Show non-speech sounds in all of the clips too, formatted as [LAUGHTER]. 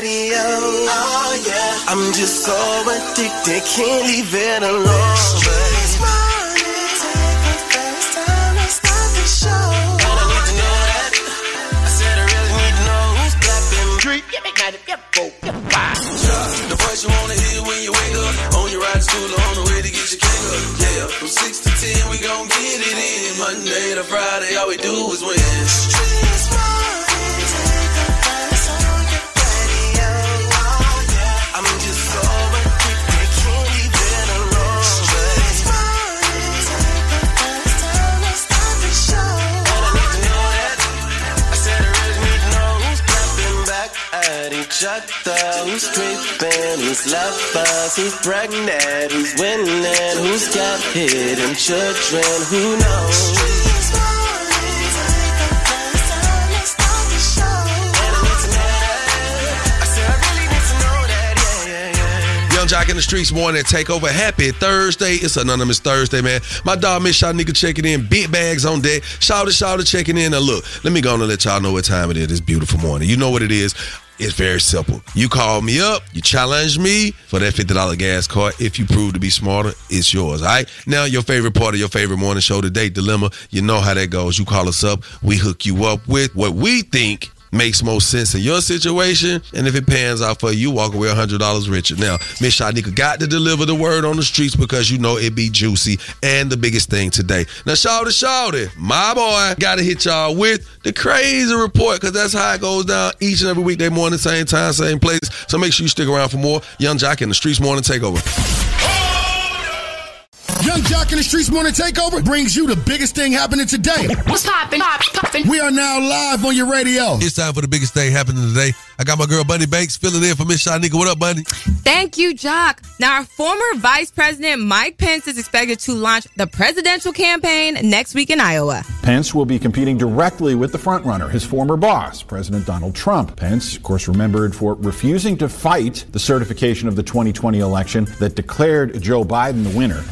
patio. Oh yeah. I'm just so addicted, can't leave it alone. This morning, take the first time to start the show. And I need to know that. I said I really need to know who's clapping. Three. The voice you wanna hear when you wake up. On your ride to school on the way to get your cake up. Yeah, from 6 to 10, we gon' get it in. Monday to Friday, all we do is win. Each who's creeping, who's lovers, who's pregnant, who's winning, who's got hidden children, who knows? Joc in the Streetz morning takeover. Happy Thursday. It's Anonymous Thursday, man. My dog Miss Shanika checking in. Big bags on deck. Shout out, shout out, checking in. Now look, let me go and let y'all know what time it is this beautiful morning. You know what it is. It's very simple. You call me up, you challenge me for that $50 gas card. If you prove to be smarter, it's yours. All right. Now, your favorite part of your favorite morning show, date dilemma. You know how that goes. You call us up, we hook you up with what we think makes most sense in your situation. And if it pans out for you, walk away $100 richer. Now, Miss Shanika got to deliver the word on the streets because you know it be juicy and the biggest thing today. Now, shout it, shout. My boy got to hit y'all with the crazy report because that's how it goes down each and every weekday morning, same time, same place. So make sure you stick around for more Yung Joc in the Streetz Morning Takeover. Yung Joc in the Streetz Morning Takeover brings you the biggest thing happening today. What's poppin'? Pop, poppin'. We are now live on your radio. It's time for the biggest thing happening today. I got my girl Bunny Banks filling in for Miss Shanika. What up, Bunny? Thank you, Joc. Now, our former Vice President Mike Pence is expected to launch the presidential campaign next week in Iowa. Pence will be competing directly with the frontrunner, his former boss, President Donald Trump. Pence, of course, remembered for refusing to fight the certification of the 2020 election that declared Joe Biden the winner.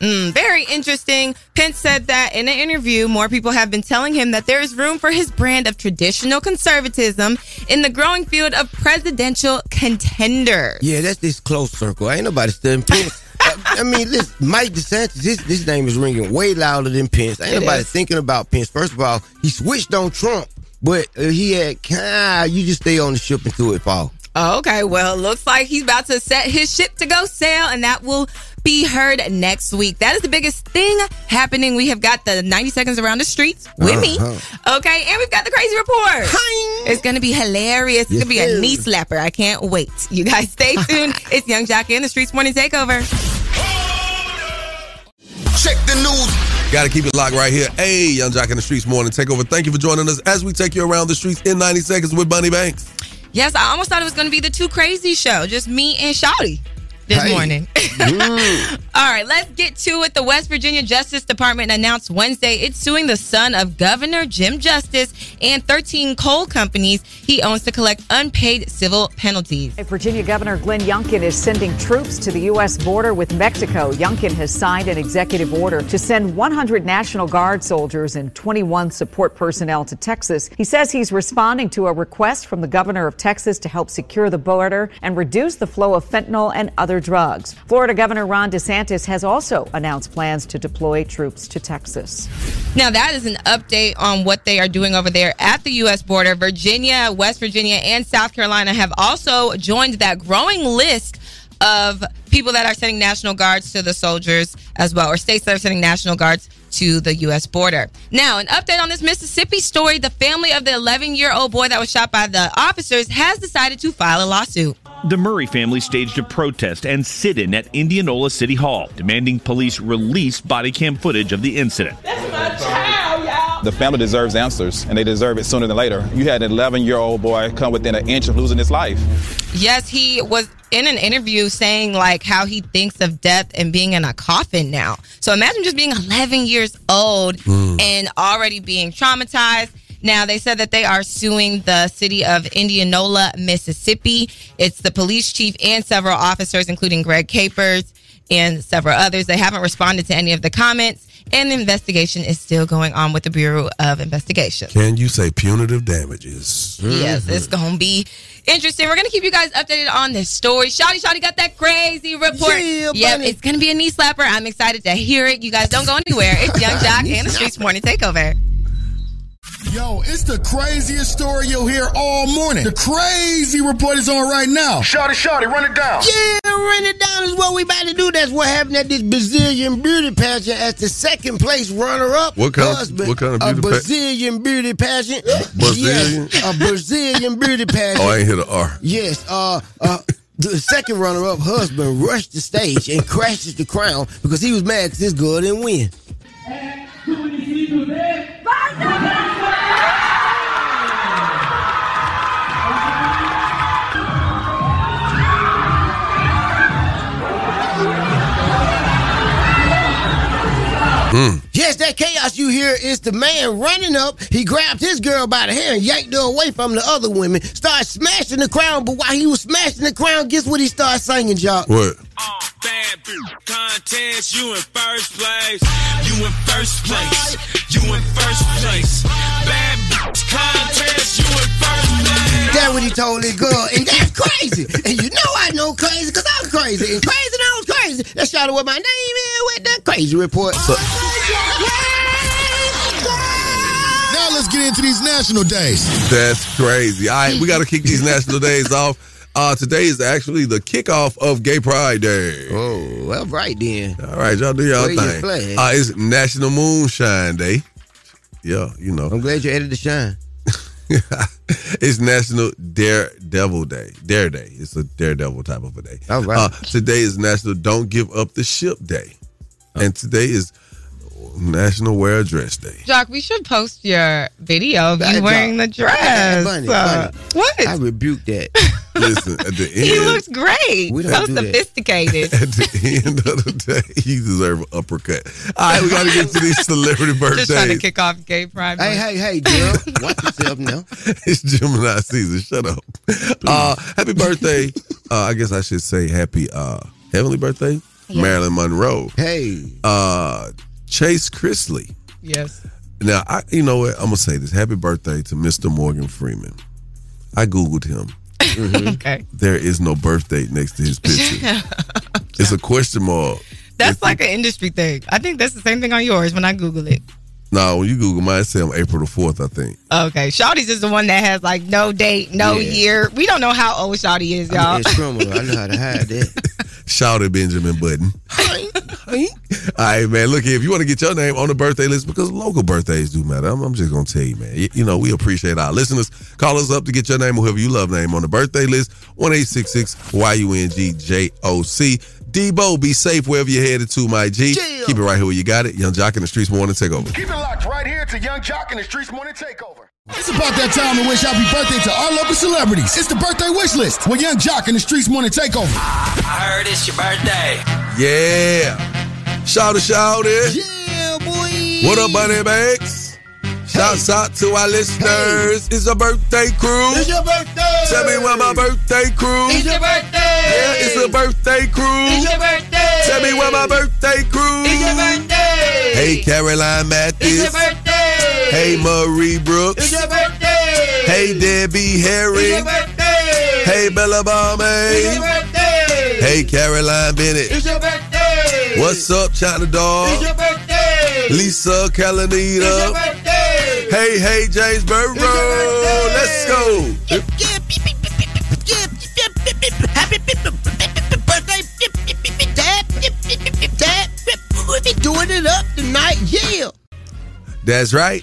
Mm, very interesting. Pence said that in an interview, more people have been telling him that there is room for his brand of traditional conservatism in the growing field of presidential contenders. Yeah, that's this close circle. Ain't nobody studying Pence. [LAUGHS] I, I mean, listen, Mike DeSantis, his, his name is ringing way louder than Pence. Ain't It nobody is. thinking about Pence. First of all, he switched on Trump, but uh, he had, ah, you just stay on the ship until it fall. Oh, okay. Well, it looks like he's about to set his ship to go sail, and that will be heard next week. That is the biggest thing happening. We have got the 90 seconds around the streets with me. Uh-huh. Okay. And we've got the crazy report. It's going to be hilarious. It's going to be a knee slapper. I can't wait. You guys stay [LAUGHS] tuned. it's Young Jockey in the Streetz Morning Takeover. Check the news. Got to keep it locked right here. Hey, Yung Joc in the Streetz Morning Takeover. Thank you for joining us as we take you around the streets in 90 seconds with Bunny Banks. Yes, I almost thought it was going to be the Too Crazy show. Just me and Shouty this Hey. morning. [LAUGHS] All right, let's get to it. The West Virginia Justice Department announced Wednesday it's suing the son of Governor Jim Justice and 13 coal companies he owns to collect unpaid civil penalties. Virginia Governor Glenn Youngkin is sending troops to the U.S. border with Mexico. Youngkin has signed an executive order to send 100 National Guard soldiers and 21 support personnel to Texas. He says he's responding to a request from the governor of Texas to help secure the border and reduce the flow of fentanyl and other drugs. Florida Governor Ron DeSantis has also announced plans to deploy troops to Texas. Now, that is an update on what they are doing over there at the U.S. border. Virginia, West Virginia, and South Carolina have also joined that growing list of people that are sending National Guards to the soldiers as well, or states that are sending National Guards to the U.S. border. Now, an update on this Mississippi story the family of the 11 year old boy that was shot by the officers has decided to file a lawsuit. The Murray family staged a protest and sit in at Indianola City Hall, demanding police release body cam footage of the incident. The family deserves answers, and they deserve it sooner than later. You had an 11 year old boy come within an inch of losing his life. Yes, he was in an interview saying like how he thinks of death and being in a coffin now. So imagine just being 11 years old hmm. and already being traumatized. Now they said that they are suing the city of Indianola, Mississippi. It's the police chief and several officers, including Greg Capers. and several others. They haven't responded to any of the comments, and the investigation is still going on with the Bureau of Investigation. Can you say punitive damages? Yes, it's gonna be interesting. We're gonna keep you guys updated on this story. Shotty, Shotty got that crazy report. Yeah, yep, it's gonna be a knee slapper. I'm excited to hear it. You guys don't go anywhere. It's Yung [LAUGHS] Joc and the Streetz Morning Takeover. Yo, it's the craziest story you'll hear all morning. The crazy report is on right now. Shotty, shotty, run it down. Yeah, run it down is what we about to do. That's what happened at this Brazilian beauty pageant as the second place runner-up. What kind of- husband, what kind of a beauty pa- Brazilian beauty pageant? Brazilian? Yes, a Brazilian beauty pageant. [LAUGHS] Oh, I ain't hit an R. Yes, uh, uh, the second runner-up husband rushed the stage and crashes the crown because he was mad because his girl didn't win. Hmm. Yes, that chaos you hear is the man running up. He grabbed his girl by the hair and yanked her away from the other women. Started smashing the crown, but while he was smashing the crown, guess what he started singing, Joc? What? Bad bitch contest, you in first place. You in first place. You in first place. Bad bitch contest, you in first place. That's what he told his girl, and that's crazy. and you know I know crazy because I'm crazy, and crazy knows crazy. That's shot what my name is with that crazy report. Now let's get into these national days. That's crazy. All right, we got to kick these [LAUGHS] national days off. Uh, today is actually the kickoff of Gay Pride Day. Oh, well, right then. All right, y'all do y'all Wave your thing. flag. Uh, it's National Moonshine Day. Yeah, you know. I'm glad you added the shine. [LAUGHS] it's National Daredevil Day. Dare Day. It's a daredevil type of a day. All right. Uh, today is National Don't Give Up the Ship Day. And today is National Wear a Dress Day. Joc, we should post your video of you wearing the dress. Bunny, Uh, Bunny. what? I rebuke that. [LAUGHS] Listen, at the end, he looks great. We so sophisticated. [LAUGHS] at the end of the day, you deserve an uppercut. All right, we got to get to these celebrity birthdays. [LAUGHS] Just trying to kick off gay pride. hey, hey, hey, Jill. Watch yourself now. it's Gemini season. Shut up. Uh, happy birthday. Uh, I guess I should say happy uh, heavenly birthday, Marilyn Monroe. Hey. Uh, Chase Chrisley. Yes. Now, I, you know what? I'm gonna say this. Happy birthday to Mr. Morgan Freeman. I googled him. Mm-hmm. [LAUGHS] Okay. There is no birth date next to his picture. [LAUGHS] it's a question mark. That's like an industry thing. I think that's the same thing on yours when I Google it. No, when you Google mine, it say on April the fourth. I think. Okay. Shawty's is the one that has like no date, no Yeah. year. We don't know how old Shawty is, y'all. an ex-criminal. I know how to hide that. [LAUGHS] Shout at Benjamin Button. All right, man. Look here, if you want to get your name on the birthday list, because local birthdays do matter. I'm, I'm just gonna tell you, man. You, you know, we appreciate our listeners. Call us up to get your name, or whoever you love, name on the birthday list. One eight six six Y U N G J O C. Debo, be safe wherever you're headed to, my G. Yeah. Keep it right here where you got it. Yung Joc in the streets morning take over. Keep it locked right here to Yung Joc and the Streetz Morning Takeover. It's about that time to wish happy birthday to our local celebrities. It's the birthday wish list with Yung Joc and the Streetz Morning Takeover. I heard it's your birthday. Yeah. Shout it, shout it. Yeah, boy. What up, Bunny Banks? Shouts out to our listeners. It's a birthday crew. It's your birthday. Tell me where my birthday crew. It's your birthday. Yeah, it's a birthday crew. It's your birthday. Tell me where my birthday crew. It's your birthday. Hey, Caroline It's Matthews. your birthday. Hey, Marie Brooks. It's your birthday. Hey, Debbie It's Harry. your birthday. Hey, Bella It's your birthday. Hey, Caroline Bennett. It's your birthday. What's up, China It's Dog? your birthday. Lisa It's your Calanita. birthday. Hey, hey, James Burrow. It's your birthday. Let's go. Happy birthday, Dad. Dad, we be doing it up tonight. Yeah. That's right.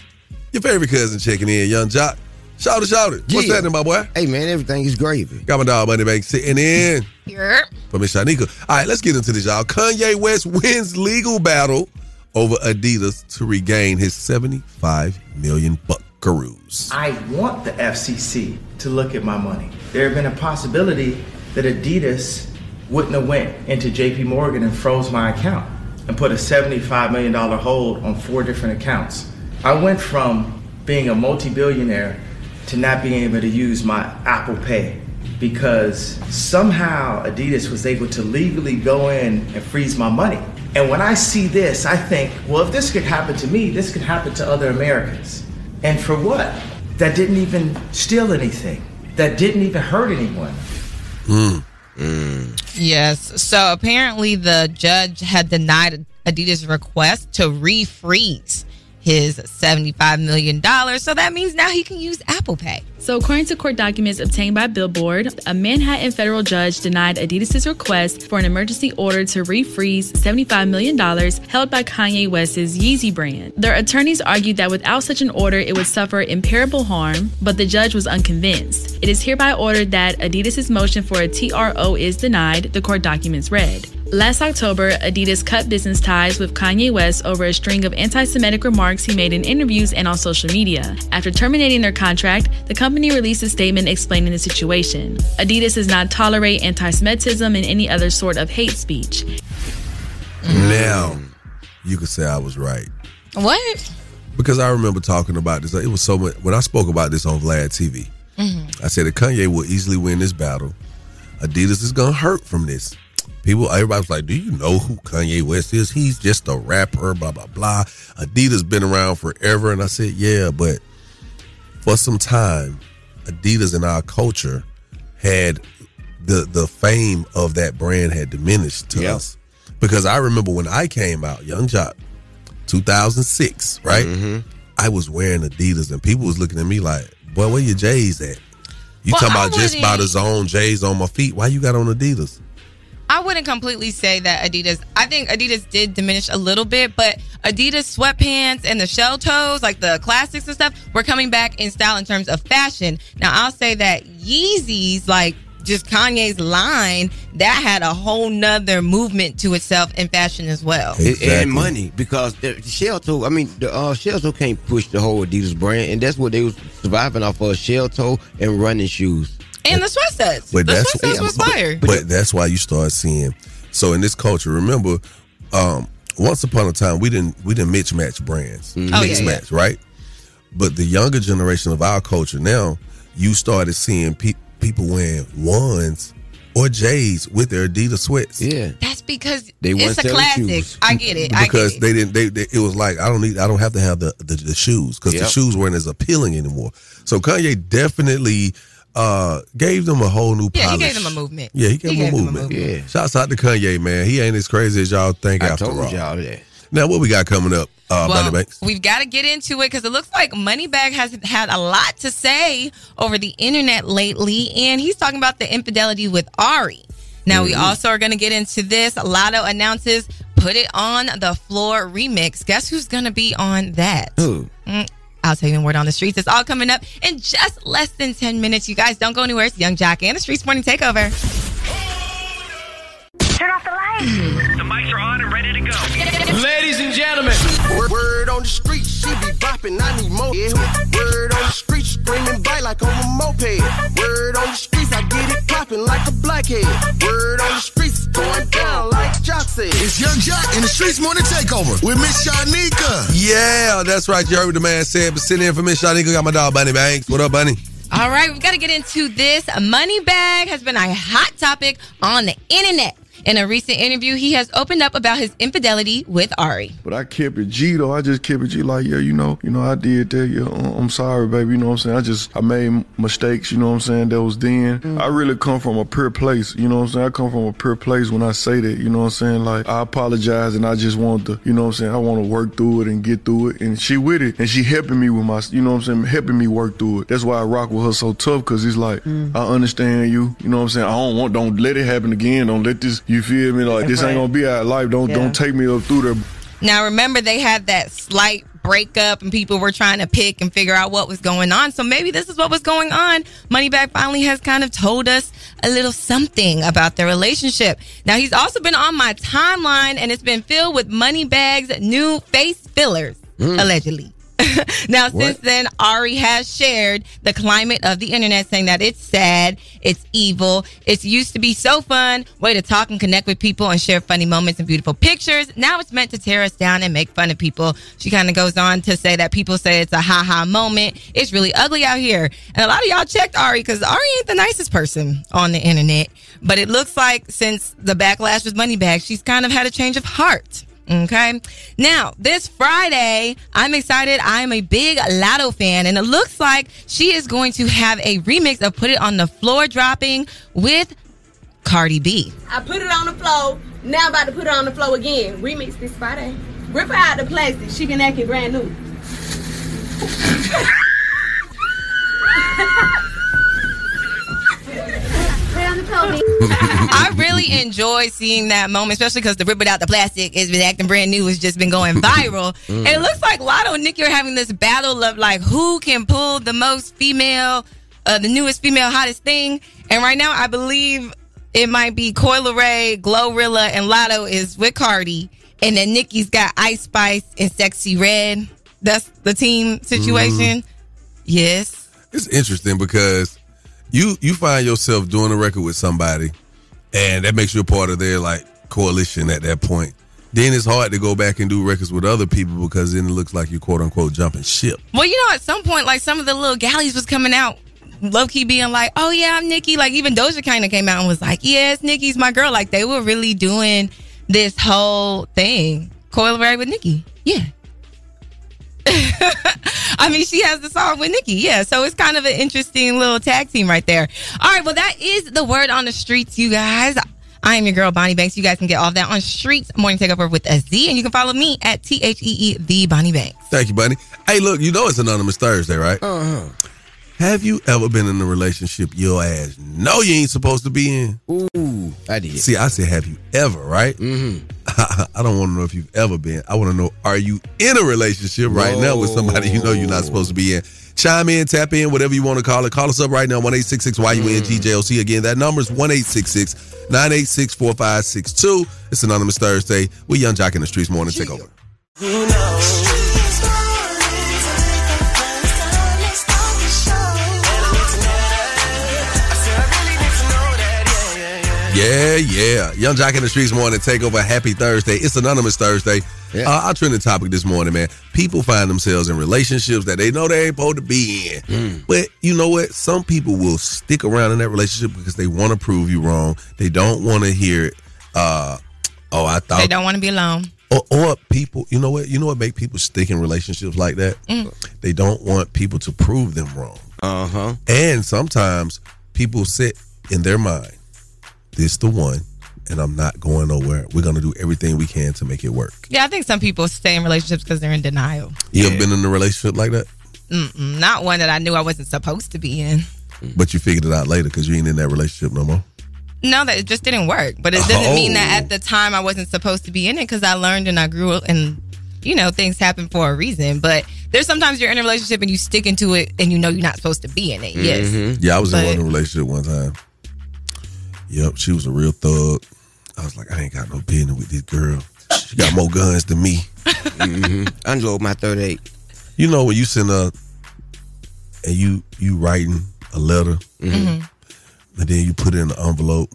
Your favorite cousin checking in, Yung Joc. Shout it, shout it. What's Yeah. happening, my boy? Hey man, everything is gravy. Got my dog Money Bank sitting in Here. for Miss Shanika. All right, let's get into this, y'all. Kanye West wins legal battle over Adidas to regain his 75 million buckaroos. I want the FCC to look at my money. There have been a possibility that Adidas wouldn't have went into JP Morgan and froze my account and put a $75 million hold on four different accounts. I went from being a multi-billionaire to not being able to use my Apple Pay because somehow Adidas was able to legally go in and freeze my money. And when I see this, I think, well, if this could happen to me, this could happen to other Americans. And for what? That didn't even steal anything, that didn't even hurt anyone. Hmm. Yes. So apparently, the judge had denied Adidas' request to refreeze his $75 million. So that means now he can use Apple Pay. So, according to court documents obtained by Billboard, a Manhattan federal judge denied Adidas' request for an emergency order to refreeze $75 million held by Kanye West's Yeezy brand. Their attorneys argued that without such an order, it would suffer imperishable harm, but the judge was unconvinced. It is hereby ordered that Adidas' motion for a TRO is denied, the court documents read. Last October, Adidas cut business ties with Kanye West over a string of anti Semitic remarks he made in interviews and on social media. After terminating their contract, the company released a statement explaining the situation. Adidas does not tolerate anti Semitism and any other sort of hate speech. Now, you could say I was right. What? Because I remember talking about this. It was so much when I spoke about this on Vlad TV. Mm-hmm. I said that Kanye will easily win this battle. Adidas is gonna hurt from this. People, everybody's like, "Do you know who Kanye West is? He's just a rapper." Blah blah blah. Adidas been around forever, and I said, "Yeah, but for some time, Adidas in our culture had the the fame of that brand had diminished to us because I remember when I came out, Yung Joc, 2006, right? Mm-hmm. I was wearing Adidas, and people was looking at me like, "Boy, where your J's at?" You Well, talking about just by the wouldn't- zone J's on my feet? Why you got on Adidas? I wouldn't completely say that Adidas. I think Adidas did diminish a little bit, but Adidas sweatpants and the shell toes, like the classics and stuff, were coming back in style in terms of fashion. Now, I'll say that Yeezys, like just Kanye's line, that had a whole nother movement to itself in fashion as well. And- And money because the shell toe. I mean, the uh, shell toe can't push the whole Adidas brand, and that's what they was surviving off of: shell toe and running shoes. And the sweat sets. But the that's sweat sets was fire. But that's why you start seeing. So in this culture, remember, um, once upon a time we didn't we didn't mix match brands, Oh, mix yeah, yeah. match, right? But the younger generation of our culture now, you started seeing pe- people wearing ones or J's with their Adidas sweats. Yeah, That's because They it's weren't a classic. shoes. I get it. I get because it. they didn't. They, they it was like I don't need. I don't have to have the the, the shoes because the shoes weren't as appealing anymore. So Kanye definitely uh gave them a whole new. Yeah, he gave them a movement. Yeah, he gave, He them gave a them a movement. movement. Yeah. Shouts out to Kanye, man. He ain't as crazy as y'all think. I after told all. y'all that. Now what we got coming up, uh, well, Bunny Banks? we've got to get into it because it looks like Moneybagg has had a lot to say over the internet lately, and he's talking about the infidelity with Ari. Now, we Mm-hmm. also are going to get into this. Latto announces Put It On the Floor remix. Guess who's going to be on that? Who? Mm, I'll tell you when word on the streets. It's all coming up in just less than 10 minutes. You guys don't go anywhere. It's Yung Joc and the Streetz Morning Takeover. Turn off the lights. The mics are on and ready to go. Ladies and gentlemen. Word, word on the street, she be bopping, I need more. Yeah. Word on the street, screaming bite like on a moped. Word on the streets, I get it popping like a blackhead. Word on the streets, going down like Joc said. It's Yung Joc in the Streetz Morning Takeover with Miss Shanika. Yeah, that's right. You heard what the man said. But sitting in for Miss Shanika, got my dog Bunny Banks. What up, Bunny? All right, we've got to get into this. Money bag has been a hot topic on the internet. In a recent interview, he has opened up about his infidelity with Ari. But I kept it G though. I just kept it G like, yeah, you know, you know, I did that. Yeah, uh, I'm sorry, baby. You know what I'm saying? I just I made mistakes. You know what I'm saying? That was then. I really come from a pure place. You know what I'm saying? I come from a pure place when I say that. You know what I'm saying? Like I apologize and I just want to. You know what I'm saying? I want to work through it and get through it. And she with it and she helping me with my. You know what I'm saying? Helping me work through it. That's why I rock with her so tough because it's like I understand you. You know what I'm saying? I don't want. Don't let it happen again. Don't let this. You feel me? Like this ain't gonna be our life. Don't Yeah. don't take me up through there. Now, remember, they had that slight breakup and people were trying to pick and figure out what was going on. So maybe this is what was going on. Moneybagg finally has kind of told us a little something about their relationship. Now, he's also been on my timeline and it's been filled with Moneybagg's new face fillers, hmm. allegedly. [LAUGHS] now, since then, Ari has shared the climate of the internet, saying that it's sad, it's evil, it's used to be so fun, way to talk and connect with people and share funny moments and beautiful pictures. Now it's meant to tear us down and make fun of people. She kind of goes on to say that people say it's a ha ha moment. It's really ugly out here. And a lot of y'all checked Ari because Ari ain't the nicest person on the internet. But it looks like since the backlash with Moneybagg, she's kind of had a change of heart. Okay. Now, this Friday, I'm excited. I'm a big Latto fan, and it looks like she is going to have a remix of Put It on the Floor dropping with Cardi B. I put it on the floor. Now I'm about to put it on the floor again. Remix this Friday. Rip her out the plastic. She can act it brand new. [LAUGHS] [LAUGHS] [LAUGHS] I really enjoy seeing that moment, especially because the rip it out the plastic is been acting brand new has just been going viral. [LAUGHS] Mm. And it looks like Latto and Nicki are having this battle of like who can pull the most female, uh, the newest female hottest thing. And right now, I believe it might be Coi Leray, Glorilla, and Latto is with Cardi, and then Nicki's got Ice Spice and Sexyy Red. That's the team situation. Yes. It's interesting because you you find yourself doing a record with somebody, and that makes you a part of their like coalition at that point. Then it's hard to go back and do records with other people because then it looks like you're quote unquote jumping ship. Well, you know, at some point, like some of the little galleys was coming out, low key being like, "Oh yeah, I'm Nicki." Like even Doja kind of came out and was like, "Yes, Nicki's my girl." Like they were really doing this whole thing, Coi Leray with Nicki. Yeah. [LAUGHS] I mean, she has the song with Nicki. Yeah. So it's kind of an interesting little tag team right there. All right. Well, that is the word on the streets, you guys. I am your girl, Bunny Banks. You guys can get all that on Streetz Morning Takeover with a Z. And you can follow me at T H E E, the Bunny Banks. Thank you, buddy. Hey, look, you know it's Anonymous Thursday, right? Uh-huh. Have you ever been in a relationship your ass know you ain't supposed to be in? Ooh, I did. See, I said, have you ever, right? Mm-hmm. [LAUGHS] I don't want to know if you've ever been. I want to know, are you in a relationship right now with somebody you know you're not supposed to be in? Chime in, tap in, whatever you want to call it. Call us up right now, 1 866 YUNGJLC. Again, that number is 1 866 986 4562. It's Anonymous Thursday. We Yung Joc in the Streetz Morning Takeover. Who Yeah, yeah. Yung Joc in the Streetz Morning Takeover. Happy Thursday. It's Anonymous Thursday. Yeah. Uh, our trending topic this morning, man. People find themselves in relationships that they know they ain't supposed to be in. Mm. But you know what? Some people will stick around in that relationship because they want to prove you wrong. They don't want to hear it. Uh, oh, I thought They don't want to be alone. or, or people, you know what? You know what make people stick in relationships like that? Mm. They don't want people to prove them wrong. Uh huh. And sometimes people sit in their mind, this the one, and I'm not going nowhere. We're gonna do everything we can to make it work. Yeah, I think some people stay in relationships because they're in denial. You ever been in a relationship like that? Mm-mm, not one that I knew I wasn't supposed to be in. But you figured it out later because you ain't in that relationship no more. No, that it just didn't work. But it doesn't mean that Oh. at the time I wasn't supposed to be in it because I learned and I grew up and you know things happen for a reason. But there's sometimes you're in a relationship and you stick into it and you know you're not supposed to be in it. Yes. Mm-hmm. Yeah, I was But- in one relationship one time. Yep, she was a real thug. I was like, I ain't got no business with this girl. She got more guns than me. mm-hmm. Unload my 38. You know when you send a and you you writing a letter Mhm. and then you put it in an envelope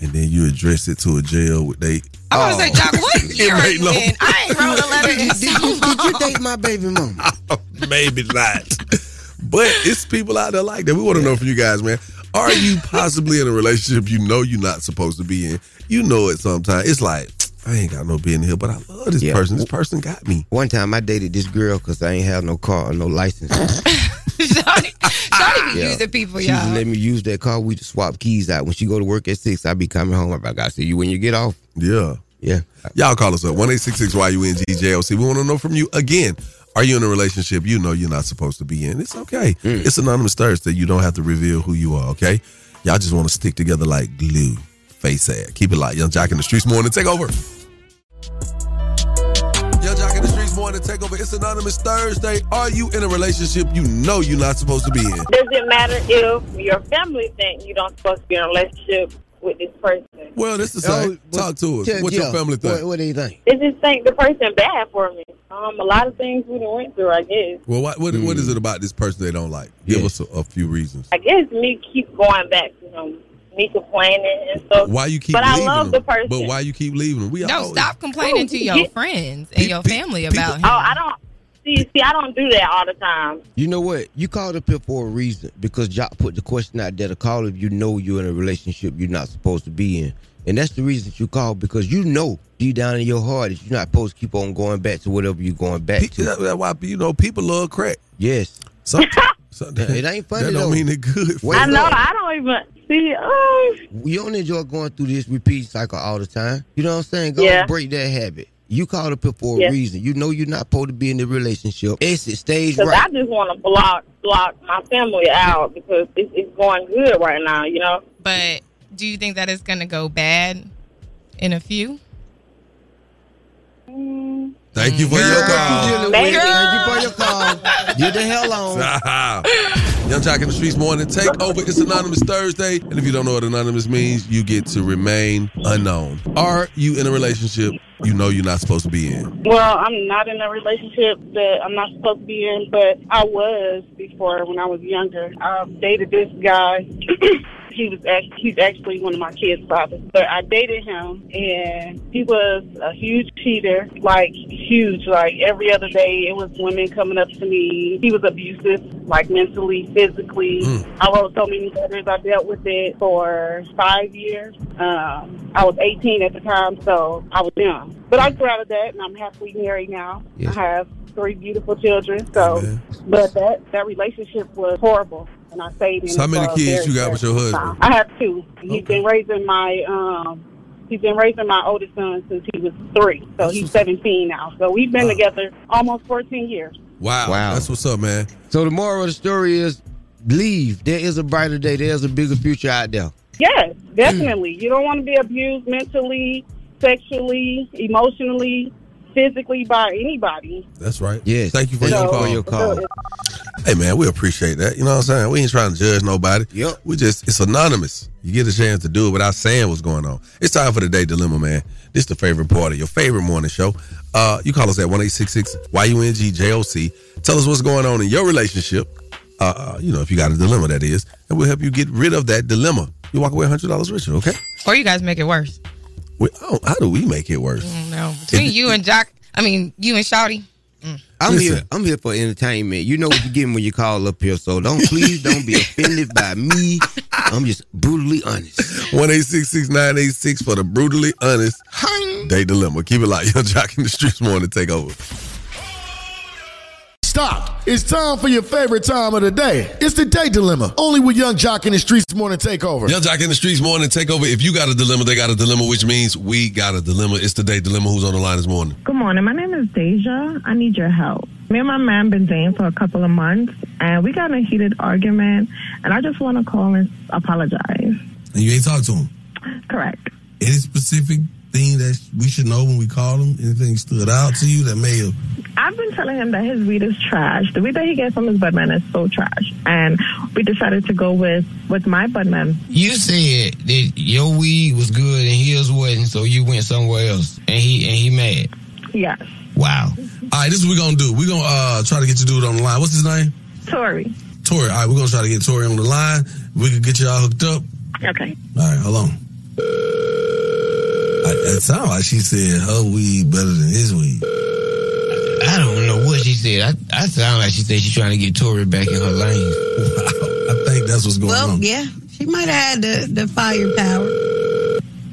and then you address it to a jail with they I want to say, Joc, what [LAUGHS] year are you no- in? I ain't wrote a letter in Did, did you, did you date my baby mama? [LAUGHS] Maybe not. But it's people out there like that. We want to know from you guys, man. Are you possibly in a relationship you know you're not supposed to be in? You know it sometimes. It's like, [TSK] I ain't got no business here, but I love this Yeah. person. This person got me. One time I dated this girl because I ain't have no car or no license. [LAUGHS] Shawty be using people, She just y'all. let me use that car. We just swap keys out. When she go to work at six, I be coming home. I gotta see you when you get off. Yeah. Yeah. Y'all call us up. 1 YUNGJLC. We want to know from you again. Are you in a relationship you know you're not supposed to be in? It's okay. Mm. It's Anonymous Thursday. You don't have to reveal who you are, okay? Y'all just want to stick together like glue. Face ad. Keep it light. Yung Joc in the streets morning. Take over. Yung Joc in the streets morning. Take over. It's Anonymous Thursday. Are you in a relationship you know you're not supposed to be in? Does it matter if your family think you don't supposed to be in a relationship with this person. Well, this is same. Talk to us. Yeah, your family think? What, what do you think? They just think the person bad for me. Um, a lot of things we went through. I guess. Well, what, what, what is Mm. it about this person they don't like? Give us a, a few reasons. I guess me keep going back to him, me complaining and stuff. Why you keep But I leaving love them? the person. But why you keep leaving them? We No, always- stop complaining to your friends and your family about him. Oh, I don't. See, see, I don't do that all the time. You know what? You called up here for a reason because Joc put the question out there to call if you know you're in a relationship you're not supposed to be in. And that's the reason that you called because you know deep down in your heart that you're not supposed to keep on going back to whatever you're going back to. That's why you know people love crack. Yes. [LAUGHS] Some, it ain't funny That don't though. mean it good. Wait I know. up. I don't even see. Oh, You don't enjoy going through this repeat cycle all the time. You know what I'm saying? Go Yeah. break that habit. You called up here for a Yeah. reason. You know you're not supposed to be in the relationship. Exit stage because right. I just want to block block my family out because it's, it's going good right now. You know. But do you think that it's going to go bad in a few? Mm. Thank you for your call. Thank you for your call. Get the hell on. [LAUGHS] Yung Joc in the Streetz morning take over. It's Anonymous Thursday. And if you don't know what anonymous means, you get to remain unknown. Are you in a relationship you know you're not supposed to be in? Well, I'm not in a relationship that I'm not supposed to be in, but I was before when I was younger. I dated this guy. [CLEARS THROAT] he was act- he's actually one of my kids' fathers, but I dated him, and he was a huge cheater, like huge. Like every other day, it was women coming up to me. He was abusive, like mentally, physically. I wrote so many letters. I dealt with it for five years. Um, I was 18 at the time, so I was young. But I grew out of that, and I'm happily married now. Yes. I have three beautiful children. So, but that that relationship was horrible, and I stayed in. So how many kids very, you got with your husband? I have two. He's been raising my um. He's been raising my oldest son since he was three, so he's 17 now. So we've been together almost 14 years. Wow. Wow. That's what's up, man. So the moral of the story is leave. There is a brighter day. There's a bigger future out there. Yes, definitely. You don't want to be abused mentally, sexually, emotionally, physically by anybody. That's right. Yeah. Thank you for Thank your call. your call. Hey man, we appreciate that. You know what I'm saying? We ain't trying to judge nobody. Yep. We just it's anonymous. You get a chance to do it without saying what's going on. It's time for the day dilemma, man. This is the favorite part of your favorite morning show. Uh, you call us at one eight six six Y U N G J O C. Tell us what's going on in your relationship. Uh, uh, you know, if you got a dilemma, that is, and we'll help you get rid of that dilemma. You walk away hundred dollars richer. Okay? Or you guys make it worse? We, oh, how do we make it worse? No. Between If- you and Joc, I mean, you and Shouty. I'm Listen. here. I'm here for entertainment. You know what you get when you call up here, so don't please don't be offended by me. I'm just brutally honest. One eight six six nine eight six for the brutally honest day dilemma. Keep it light. [LAUGHS] Yung Joc in the streets morning to take over. Stop. It's time for your favorite time of the day. It's the day dilemma. Only with Yung Joc in the Streetz Morning Takeover. Yung Joc in the streets morning take over. If you got a dilemma, they got a dilemma, which means we got a dilemma. It's the day dilemma. Who's on the line this morning? Good morning. My name is Deja. I need your help. Me and my man been dating for a couple of months, and we got in a heated argument, and I just want to call and apologize. And you ain't talked to him. Correct. Any specific thing that we should know when we call him? Anything stood out to you that may have? I've been telling him that his weed is trash. The weed that he gets from his budman is so trash, and we decided to go with with my budman. You said that your weed was good and his wasn't, so you went somewhere else, and he and he mad. Yes. Wow. All right, this is what we're gonna do. We're gonna uh, try to get you dude on the line. What's his name? Tori. Tori. All right, we're gonna try to get Tori on the line. We can get y'all hooked up. Okay. All right, hold on. I, it sounds like she said her weed better than his weed. I don't know what she said. I, I sound like she said she's trying to get Tori back in her lane. I think that's what's going Well, on. Well, yeah, she might have had the, the firepower.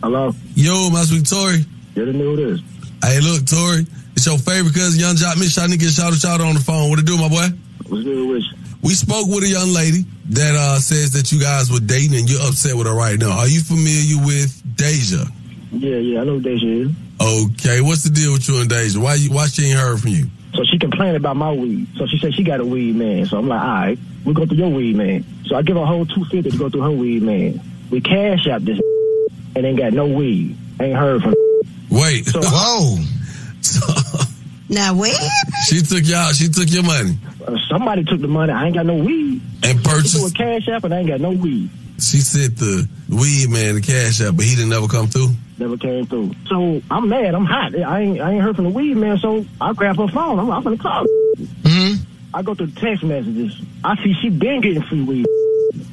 Hello. Yo, my sweet Tori. Yeah, the knew this. Hey, look, Tori. It's your favorite cousin, Yung Joc. Miss Shot get shout out shout out on the phone. What it do, my boy? What's good with you? We spoke with a young lady that uh, says that you guys were dating and you're upset with her right now. Are you familiar with Deja? Yeah, yeah, I know who Deja is. Okay, what's the deal with you and Deja? Why you, why she ain't heard from you? So she complained about my weed. So she said she got a weed man. So I'm like, all right, we go through your weed man. So I give her a whole 250 to go through her weed man. We cash out this [LAUGHS] and ain't got no weed. Ain't heard from [LAUGHS] Wait. So, [LAUGHS] Whoa. Now wait. She took y'all. She took your money Uh, somebody took the money. I ain't got no weed. and She threw a cash app and I ain't got no weed. she sent the weed man the cash out, but he didn't ever come through. Never came through. So I'm mad. I'm hot. I ain't I ain't heard from the weed man. So I grab her phone. I'm, I'm gonna call. Mm-hmm. I go through the text messages. I see she been getting free weed.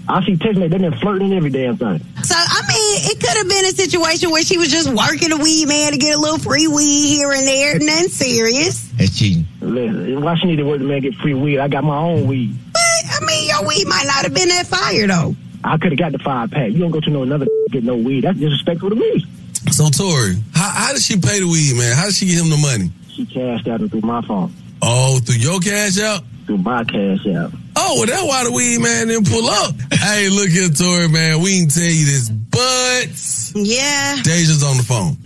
I see text messages. They been flirting every damn thing. So I mean, it could have been a situation where she was just working a weed man to get a little free weed here and there, nothing serious. That's cheating. Listen, why she need to work to man get free weed? I got my own weed. But I mean, your weed might not have been that fire though. I could have got the five pack. You don't go to no another [LAUGHS] get no weed. That's disrespectful to me. So Tori, how, how did she pay the weed man? How did she get him the money? She cashed out it through my phone. Oh, through your cash out? Through my cash out. Oh, well, that's why the weed man didn't pull up. hey, look here, Tori, man. We can tell you this, but Yeah. Deja's on the phone.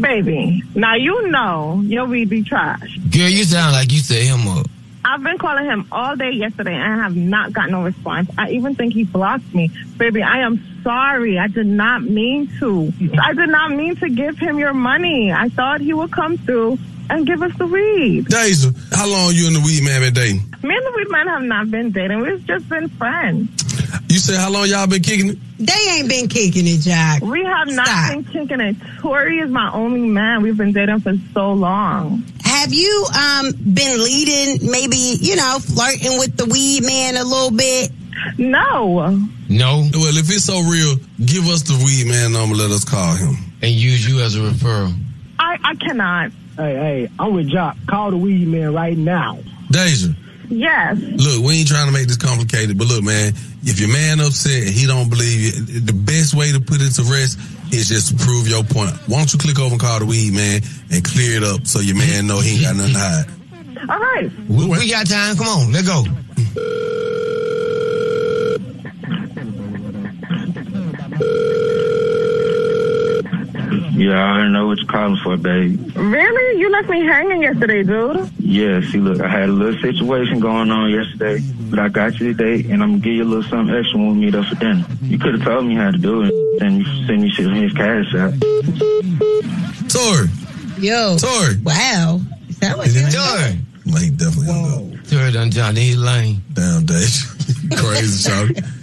Baby, now you know your weed be trash. Girl, you sound like you set him up. I've been calling him all day yesterday and I have not gotten no response. I even think he blocked me. Baby, I am sorry. I did not mean to. I did not mean to give him your money. I thought he would come through and give us the weed. Deja, how long you and the weed man been dating? Me and the weed man have not been dating. We've just been friends. You said how long y'all been kicking it? They ain't been kicking it, Jack. We have not been kicking it. Tori is my only man. We've been dating for so long. Have you um been leading, maybe you know, flirting with the weed man a little bit? No. No. Well, if it's so real, give us the weed man number. Let us call him. And use you as a referral. I, I cannot. Hey, hey, I'm with Joc. Call the weed man right now. Deja, Yes. look, we ain't trying to make this complicated, but look, man, if your man upset and he don't believe you, the best way to put it to rest is just to prove your point. Why don't you click over and call the weed man and clear it up so your man know he ain't got nothing to hide. All right. We, we got time. Come on, let's go. Yeah, I don't know what you're calling for, babe. Really? You left me hanging yesterday, dude. Yeah, see, look, I had a little situation going on yesterday, but I got you today, and I'm gonna give you a little something extra when we meet up for dinner. You could have told me how to do it, and you send me shit his cash out. Tori. Yo. Tori. Wow. Is that what you're Tori. Like, he definitely hung up. Tori done John his lane. Damn, Deja. [LAUGHS] Crazy, Charlie.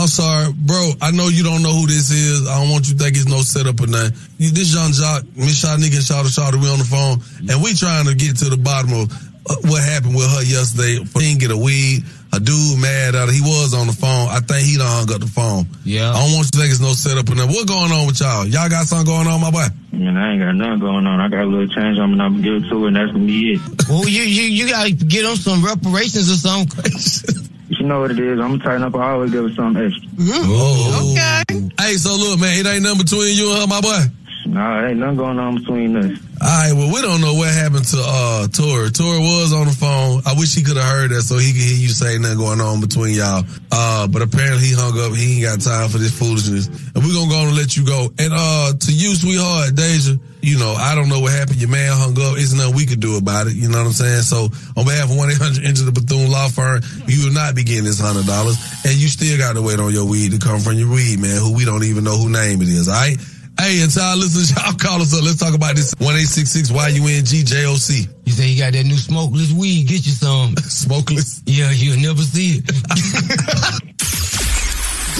I'm sorry, bro. I know you don't know who this is. I don't want you to think it's no setup or nothing. You, this Yung Joc, Miss Shanique and Shawty Shawty, we on the phone, and we trying to get to the bottom of uh, what happened with her yesterday. She didn't get a weed. A dude mad at her. He was on the phone. I think he done hung up the phone. Yeah. I don't want you to think it's no setup or nothing. What going on with y'all? Y'all got something going on, my boy? Man, I ain't got nothing going on. I got a little change on me, I'm gonna give it to her, and that's gonna be it. Well, you you you gotta get on some reparations or something. [LAUGHS] You know what it is. I'm gonna tighten up. I always give her something extra. Mm-hmm. Oh. Okay. Hey, so look, man, it ain't nothing between you and her, my boy. Nah, ain't nothing going on between us. All right, well, we don't know what happened to uh Tori. Tori was on the phone. I wish he could have heard that so he could hear you say nothing going on between y'all. Uh, but apparently he hung up. He ain't got time for this foolishness. And we're gonna go and let you go. And uh to you, sweetheart, Deja, you know, I don't know what happened. Your man hung up. There's nothing we could do about it. You know what I'm saying? So on behalf of 1-800 Enter the Bethune Law Firm, you will not be getting this hundred dollars. And you still gotta wait on your weed to come from your weed, man, who we don't even know who name it is, all right? Hey, and y'all listen, [LAUGHS] y'all call us up. Let's talk about this. 1866 Y-U-N-G-J-O-C. You say you got that new smokeless weed? Get you some. [LAUGHS] smokeless? Yeah, you'll never see it. [LAUGHS]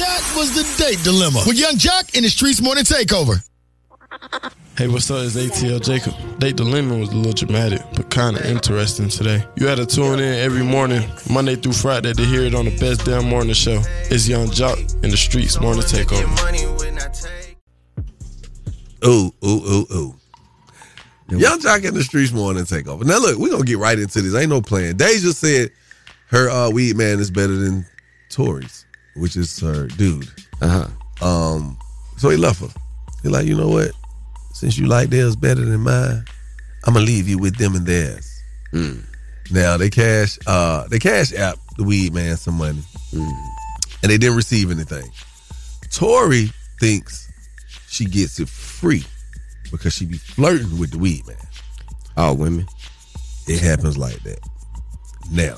That was the date dilemma with Yung Joc in the Streetz Morning Takeover. Hey, what's up? It's ATL Jacob. Date Dilemma was a little dramatic, but kind of interesting today. You had to tune in every morning, Monday through Friday, to hear it on the best damn morning show. It's Yung Joc in the Streetz Morning Takeover. Ooh, ooh, ooh, ooh. Yung Joc in the streets morning takeover. Now look, we're gonna get right into this. Ain't no plan. Deja said her uh, weed man is better than Tori's, which is her dude. Uh-huh. Um, so he left her. He like, you know what? Since you like theirs better than mine, I'm gonna leave you with them and theirs. Now they cash uh they cash app the weed man some money. And they didn't receive anything. Tori thinks she gets it free because she be flirting with the weed man. All women. It happens like that. Now,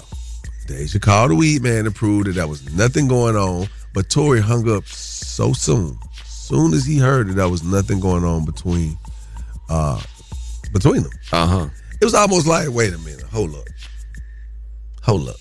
Deja called the weed man and proved that there was nothing going on, but Tori hung up so soon. Soon as he heard that there was nothing going on between uh between them. Uh-huh. It was almost like, wait a minute, hold up. Hold up.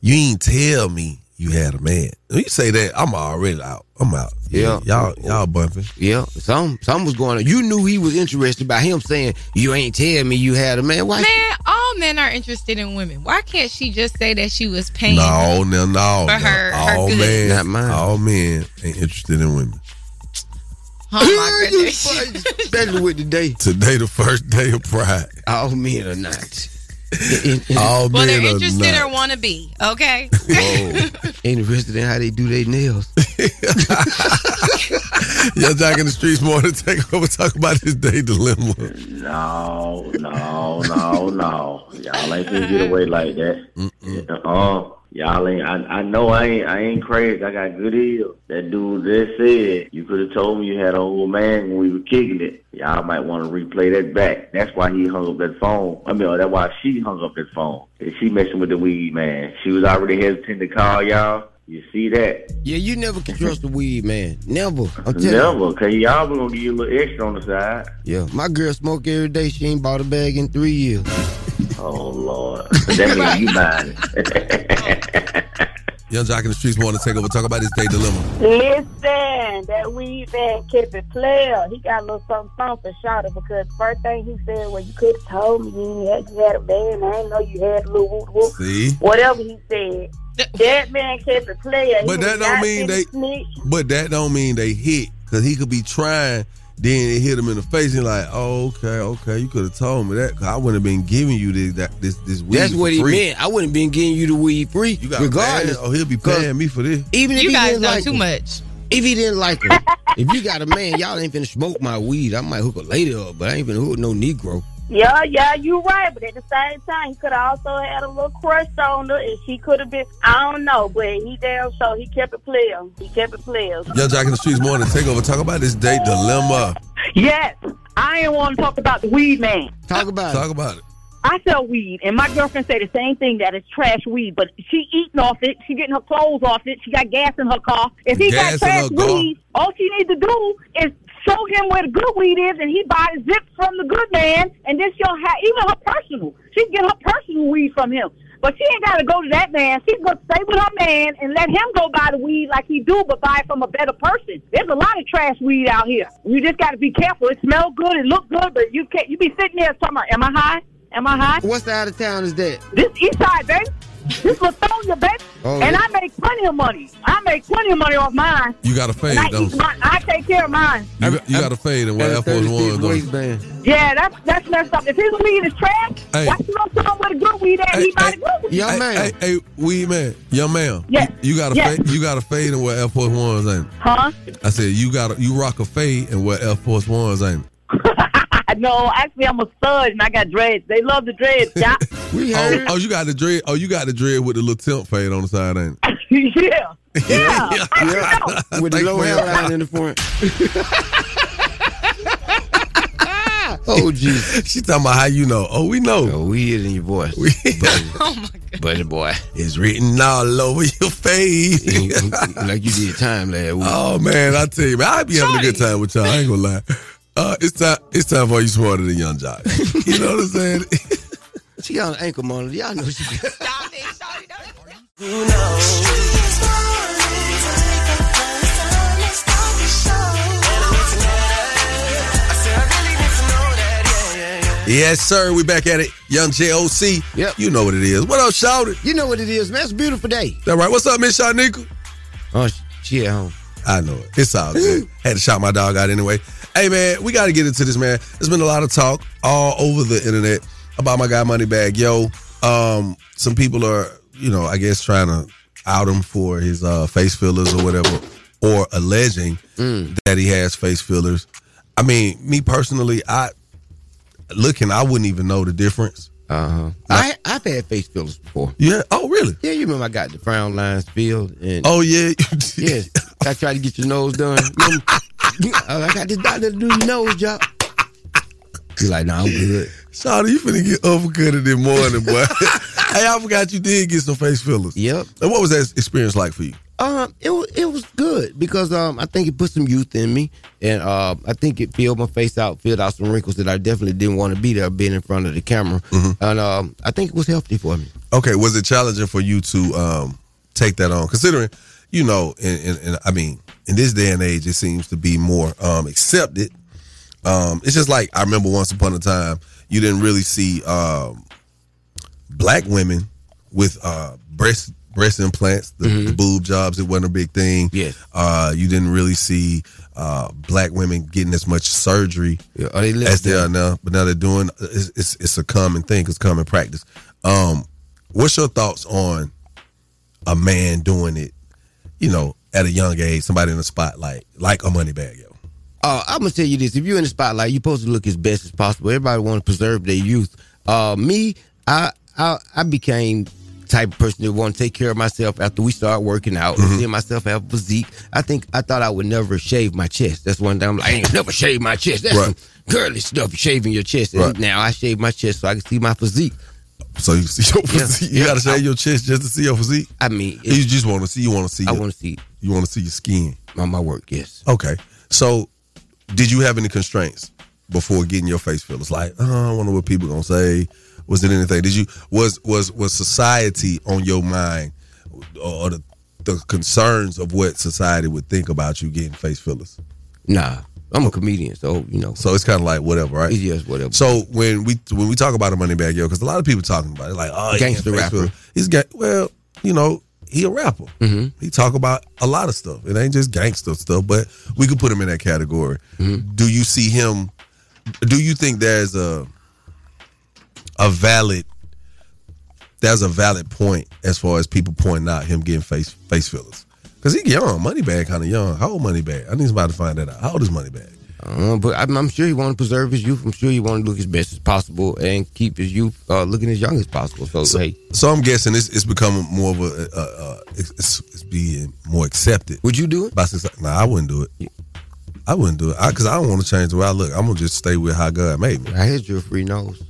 You ain't tell me you had a man. When you say that, I'm already out. I'm out. Yeah. y'all y'all bumping. Yeah, some some was going on. You knew he was interested by him saying, "You ain't tell me you had a man." Why? Man, all men are interested in women. Why can't she just say that she was paying? No, no, no. For no. her- her all good. men, Not mine. all men ain't interested in women. Oh my [LAUGHS] goodness. Especially with today. Today, the first day of Pride. All men are not. [LAUGHS] All well, they're interested or want to be. Okay. Whoa. interested in how they do their nails. [LAUGHS] Yung Joc in the streets more to take over. Talk about this day dilemma. No, no, no, no. Y'all ain't gonna get away like that. Uh, y'all ain't. I, I know I ain't. I ain't crazy. I got good ears. That dude just said you could have told me you had an old man when we were kicking it. Y'all might want to replay that back. That's why he hung up that phone. I mean, that's why she hung up that phone. And she messing with the weed man. She was already hesitant to call y'all. You see that? Yeah, you never can trust the weed man. Never. I'm telling you. Never, cause y'all gonna give you a little extra on the side. Yeah, my girl smoke every day. She ain't bought a bag in three years. Oh Lord, that means you buying [LAUGHS] it. Yung Joc in the Streetz want to take over. Talk about his day dilemma. Listen, that weed man kept it player. He got a little something, something for Shawty because first thing he said, well, you could have told me you had, you had a man. I didn't know you had a little whoop whoop. See, Whatever he said. That man kept it player. He But that don't mean they- snitch. but that don't mean they hit because he could be trying. Then it hit him in the face. And like, oh, okay, okay, you could have told me that because I wouldn't have been giving you this that, this this weed. Free. That's for what he free. meant. I wouldn't have been giving you the weed free. You got regardless. mad? Oh, he'll be paying me for this. Even if You he guys didn't know like too him. much. If he didn't like him, if you got a man, y'all ain't finna smoke my weed. I might hook a lady up, but I ain't finna hook no Negro. Yeah, yeah, you right. But at the same time, he could have also had a little crush on her, and she could have been. I don't know, but he damn sure he kept it player. He kept it player. Yo, Joc in the Streetz more to take over. Talk about this date dilemma. Yes, I ain't want to talk about the weed man. Talk about it. Talk about it. I sell weed, and my girlfriend say the same thing that it's trash weed, but she eating off it. She getting her clothes off it. She got gas in her car. If he Gas got trash her car? weed, all she needs to do is show him where the good weed is, and he buys zips from the good man, and then she'll have even her personal. She can get her personal weed from him. But she ain't got to go to that man. She's going to stay with her man and let him go buy the weed like he do, but buy it from a better person. There's a lot of trash weed out here. You just got to be careful. It smells good, it look good, but you can't. You be sitting there talking am I high? Am I high? What side of town is that? This east side, baby. This was Latonia, baby. Oh, and yeah. I make plenty of money. I make plenty of money off mine. You got to fade, And I, don't you? I take care of mine. You got, you got to fade and wear Air Force Ones. don't? Yeah, that's that's messed up. If his weed is trash, Hey. why you don't tell him where the good weed at? he might agree with you. hey, Hey, hey, weed man, young man. Yes. You, you got to Yes. fade. You got to fade and wear Air Force Ones, ain't? Huh? I said you got to you rock a fade and wear Air Force Ones, ain't? [LAUGHS] it? no, actually, I'm a stud and I got dreads. They love the dreads, [LAUGHS] yeah. Oh, oh, you got the dread. Oh, you got the dread with the little temp fade on the side, ain't? it? [LAUGHS] [LAUGHS] yeah. Yeah. Yeah, with the low you for hairline in the front. oh, jeez. She talking about how you know. Oh, we know. Oh, we hear it in your voice. Oh my god. Buddy boy. It's written all over your face. like you did time last week. Oh man, I tell you, man, I be having a good time with y'all. I ain't gonna lie. Uh, it's time. It's time for you smarter than Yung Joc. You know what I'm saying? She got an ankle monitor. Y'all know she got. [LAUGHS] yes, sir. We back at it. Yung Joc. Yep. You know what it is. What up, shouted? You know what it is, man. It's a beautiful day. That right? What's up, Miss Shanika? Oh, she- she at home. I know it. It's all good. [LAUGHS] Had to shout my dog out anyway. Hey man, we got to get into this, man. There's been a lot of talk all over the internet about my guy Moneybagg. Yo, um, some people are, you know, I guess trying to out him for his uh, face fillers or whatever, or alleging that he has face fillers. I mean, me personally, I looking, I wouldn't even know the difference. Uh huh. I I've had face fillers before. Yeah. Oh, really? Yeah, you remember I got the frown lines filled and Oh yeah. [LAUGHS] yes, I tried to get your nose done. I got this doctor to do your nose job. He's like, nah, I'm good. Shawty, you finna get uppercutted in the morning, boy. [LAUGHS] hey, I forgot you did get some face fillers. Yep. And what was that experience like for you? Um, it was it was good because um I think it put some youth in me and uh I think it filled my face out, filled out some wrinkles that I definitely didn't want to be there being in front of the camera. And um I think it was healthy for me. Okay, was it challenging for you to um take that on, considering you know, and, and, and I mean, in this day and age, it seems to be more um, accepted. Um, it's just like I remember once upon a time, you didn't really see um, black women with uh, breast breast implants, the, the boob jobs. It wasn't a big thing. Mm-hmm. Yeah. Uh, you didn't really see uh, black women getting as much surgery Yeah, are they as they are now. But now they're doing. It's, it's, it's a common thing. It's common practice. Um, what's your thoughts on a man doing it? You know, at a young age, somebody in the spotlight, like a Moneybagg, yo. Uh, I'm gonna tell you this: if you're in the spotlight, you're supposed to look as best as possible. Everybody want to preserve their youth. Uh, me, I, I, I became type of person that want to take care of myself after we start working out mm-hmm. and seeing myself have physique. I think I thought I would never shave my chest. That's one thing I'm like, I ain't never shave my chest. That's Right. some girly stuff, shaving your chest. And Right. now I shave my chest so I can see my physique. So you see your physique. You gotta shave your chest just to see your physique. I mean, you just want to see. You want to see. I want to see. You want to see your skin on my work. Yes. Okay. So, did you have any constraints before getting your face fillers? Like, oh, I wonder what people gonna say. Was it anything? Did you was was was society on your mind, or the the concerns of what society would think about you getting face fillers? Nah, I'm a comedian, so you know. So it's kind of like whatever, right? Just whatever. So when we when we talk about a Moneybagg, yo, because a lot of people talking about it, like, oh, he Gangster face rapper. fillers. He's ga- well, you know, he a rapper. Mm-hmm. He talk about a lot of stuff. It ain't just gangster stuff, but we could put him in that category. Mm-hmm. Do you see him? Do you think there's a a valid that's a valid point as far as people pointing out him getting face face fillers? Because he young, Moneybagg kind of young. How old Moneybagg? I need somebody to find that out. How old is Moneybagg? Uh, but I'm, I'm sure he want to preserve his youth. I'm sure he want to look as best as possible and keep his youth uh, looking as young as possible. So, hey, So I'm guessing it's, it's becoming more of a, uh, uh, it's, it's, being more accepted. Would you do it? By. Nah, I wouldn't do it. I wouldn't do it because I, don't want to change the way I look. I'm gonna just stay with how God made me. I hit you're a free nose.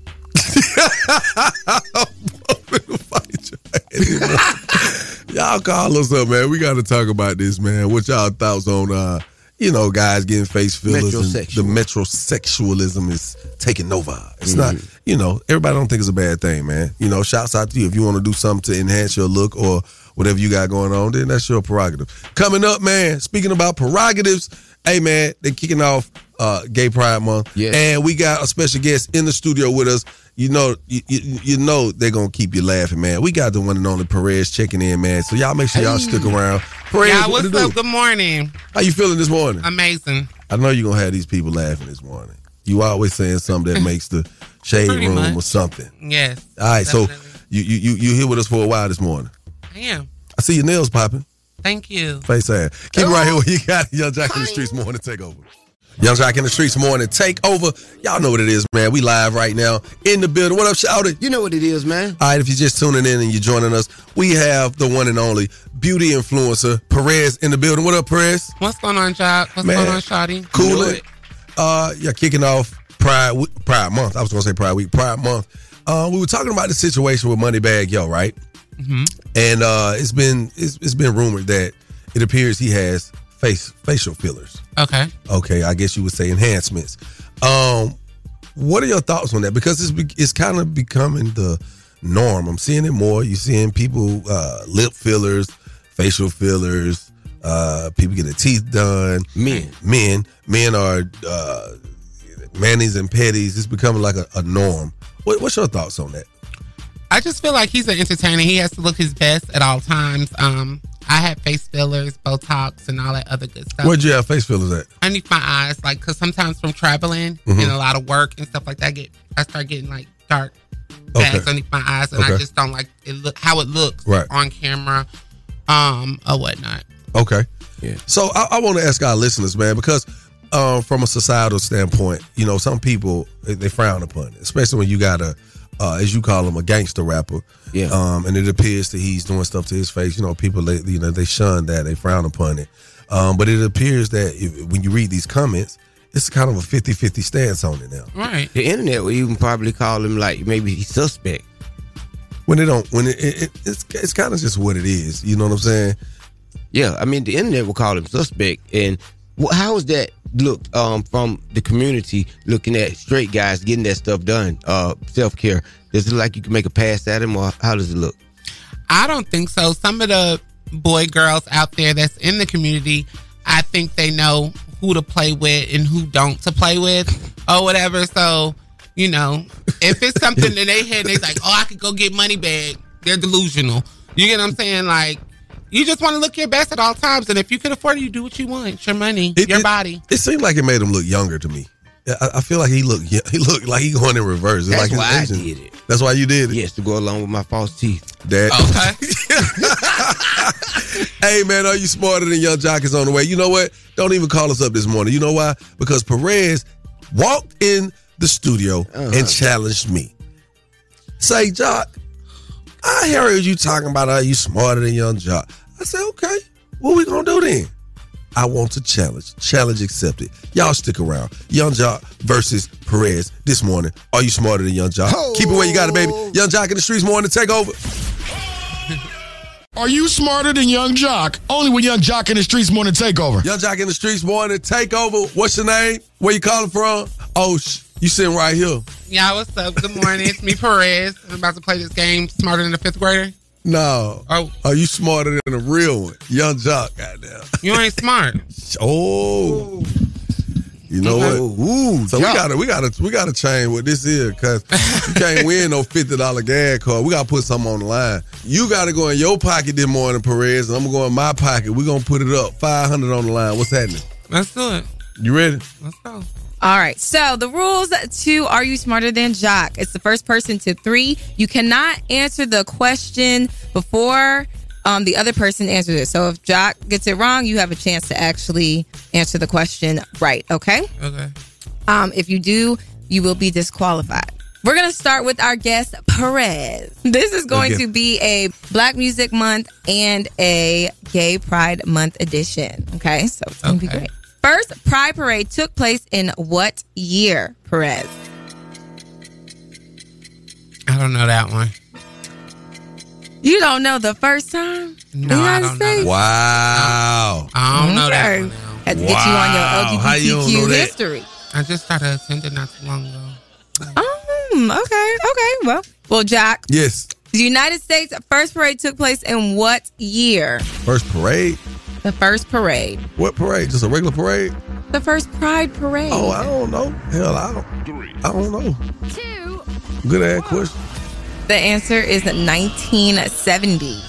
Y'all call us up, man. We got to talk about this, man. What y'all thoughts on, uh, you know, guys getting face fillers? and Metrosexual. The metrosexualism is taking over. It's not, Mm-hmm. you know, everybody don't think it's a bad thing, man. You know, shouts out to you if you want to do something to enhance your look or whatever you got going on. Then that's your prerogative. Coming up, man. Speaking about prerogatives, hey man, they kicking off uh, Gay Pride Month, Yes. and we got a special guest in the studio with us. You know, you, you, you know they're gonna keep you laughing, man. We got the one and only Perez checking in, man. So y'all make sure y'all stick around. Perez, yeah, what what's to do? up? Good morning. How you feeling this morning? Amazing. I know you're gonna have these people laughing this morning. You always saying something that makes the [LAUGHS] shade Pretty room much. or something. Yes. All right, so you you you you here with us for a while this morning. I am. I see your nails popping. Thank you. Face ass. Keep it right here where you got it. Yung Joc in the Streetz morning take over. Yung Joc in the Streetz morning take over. Y'all know what it is, man. We live right now in the building. What up, shouted? You know what it is, man. All right, if you're just tuning in and you're joining us, we have the one and only beauty influencer Perez in the building. What up, Perez? What's going on, Joc? What's Man. going on, Shotty? Cool it. Uh, yeah, kicking off Pride Pride Month. I was gonna say Pride Week, Pride Month. Uh, we were talking about the situation with Moneybagg Yo, right? hmm And uh, it's been it's, it's been rumored that it appears he has face facial fillers. Okay. Okay, I guess you would say enhancements. Um, what are your thoughts on that? Because it's it's kind of becoming the norm. I'm seeing it more. You're seeing people uh, lip fillers, facial fillers. Uh, people get their teeth done. Men, men, men are uh, manis and petties. It's becoming like a, a norm. What, what's your thoughts on that? I just feel like he's an entertainer. He has to look his best at all times. Um, I had face fillers, Botox, and all that other good stuff. Where'd you have face fillers at? underneath my eyes, like because sometimes from traveling Mhm. and a lot of work and stuff like that, I get I start getting like dark bags Okay. underneath my eyes, and I just don't like it look how it looks Right. on camera, um, or whatnot. Okay. Yeah. So I, I want to ask our listeners, man, because um, from a societal standpoint, you know, some people they, they frown upon it, especially when you got a, uh, as you call him, a gangster rapper. Yeah. Um, and it appears that he's doing stuff to his face. You know, people they, you know they shun that, they frown upon it. Um, but it appears that if, when you read these comments, it's kind of a 50-50 stance on it now. Right. The internet will even probably call him like maybe he's suspect. When they don't, when it, it, it it's it's kind of just what it is. You know what I'm saying? Yeah, I mean the internet will call him suspect. And wh- how is that look um, from the community looking at straight guys getting that stuff done? Uh, Self care. Does it look like you can make a pass at him, or how does it look? I don't think so. Some of the boy girls out there that's in the community, I think they know who to play with and who don't to play with or whatever. So, you know, if it's something that they had, they're like, oh, I could go get Moneybagg. They're delusional. You get what I'm saying? Like, you just want to look your best at all times, and if you can afford it, you do what you want. It's your money, It- your it- body. It seemed like it made him look younger to me. I, I feel like he looked he looked like he going in reverse. It's That's like his why I agent- did it. That's why you did it. Yes, to go along with my false teeth. That Okay. [LAUGHS] [LAUGHS] hey man, are you smarter than Yung Joc is on the way? You know what? Don't even call us up this morning. You know why? Because Perez walked in the studio Uh-huh. and challenged me. Say, Joc, I heard you talking about are you smarter than Yung Joc. I said, okay, what we gonna do then? I want to challenge. Challenge accepted. Y'all stick around. Yung Joc versus Perez this morning. Are you smarter than Yung Joc? Keep it where you got it, baby. Oh. Yung Joc in the Streetz morning to take over. Are you smarter than Yung Joc? Only with Yung Joc in the Streetz Morning Takeover. Yung Joc in the Streetz morning take over. What's your name? Where you calling from? Oh, sh- you sitting right here. Yeah, what's up? Good morning. It's me, Perez. I'm about to play this game smarter than a fifth grader. No. Oh. Are you smarter than a real one? Yung Joc, goddamn. You ain't smart. [LAUGHS] Oh. You know what? Ooh, so we gotta we gotta we gotta change what this is because you can't [LAUGHS] win no fifty dollar gas card. We gotta put something on the line. You gotta go in your pocket this morning, Perez, and I'm gonna go in my pocket. We're gonna put it up. Five hundred on the line. What's happening? Let's do it. You ready? Let's go. All right. So the rules to Are You Smarter Than Joc? It's the first person to three. You cannot answer the question before um, the other person answers it. So if Joc gets it wrong, you have a chance to actually answer the question right. Okay. Okay. Um, if you do, you will be disqualified. We're going to start with our guest, Perez. This is going Okay. to be a Black Music Month and a Gay Pride Month edition. Okay, so it's going to be great. First Pride Parade took place in what year, Perez? I don't know that one. You don't know the first time? No, I don't know. Wow. I don't know that Okay. one. now. Had to get you on your How you don't LGBTQ that? history. I just started attending not too long ago. Um, okay, okay. Well, well, Joc, Yes. the United States first parade took place in what year? First parade. The first parade. What parade? Just a regular parade? The first Pride parade. Oh, I don't know. Hell, I don't. Three. I don't know. Two. Good ass question. The answer is 1970.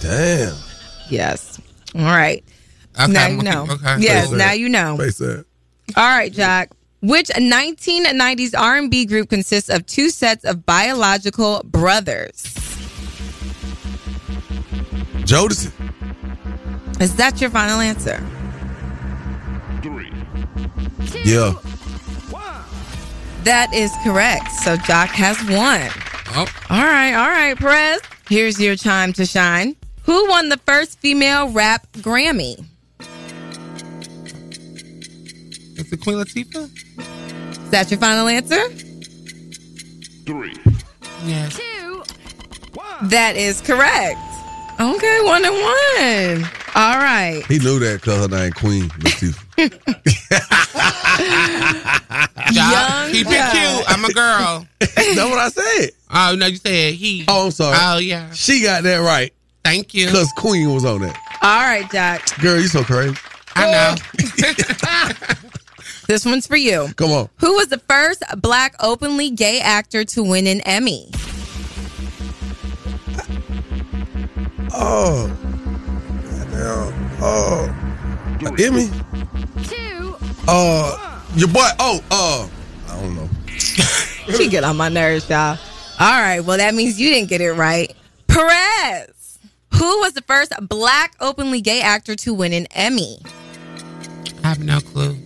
Damn. Yes. All right. Okay, now I'm you know. gonna okay. Yes, Face that. now you know. Face that. All right, Joc. Which 1990s R&B group consists of two sets of biological brothers? Jodeci. Is that your final answer? Three, Yeah. One. That is correct. So Joc has won. Oh. All right, all right, Perez. Here's your time to shine. Who won the first female rap Grammy? Is it Queen Latifah? Is that your final answer? Three. Yes. That is correct. Okay, one and one. All right. He knew that because her name Queen Latifah. [LAUGHS] Joc, keep it cute. I'm a girl. [LAUGHS] That's what I said. Oh no, you said he. Oh, I'm sorry. Oh yeah. She got that right Thank you. because Queen was on that. All right, Joc. Girl, you so crazy. I know. [LAUGHS] This one's for you. Come on. Who was the first black openly gay actor to win an Emmy? Oh. Goddamn. Oh. Emmy? Uh, your boy. Oh, uh, I don't know. [LAUGHS] She get on my nerves, y'all. All right, well, that means you didn't get it right. Perez. Who was the first black openly gay actor to win an Emmy? I have no clue.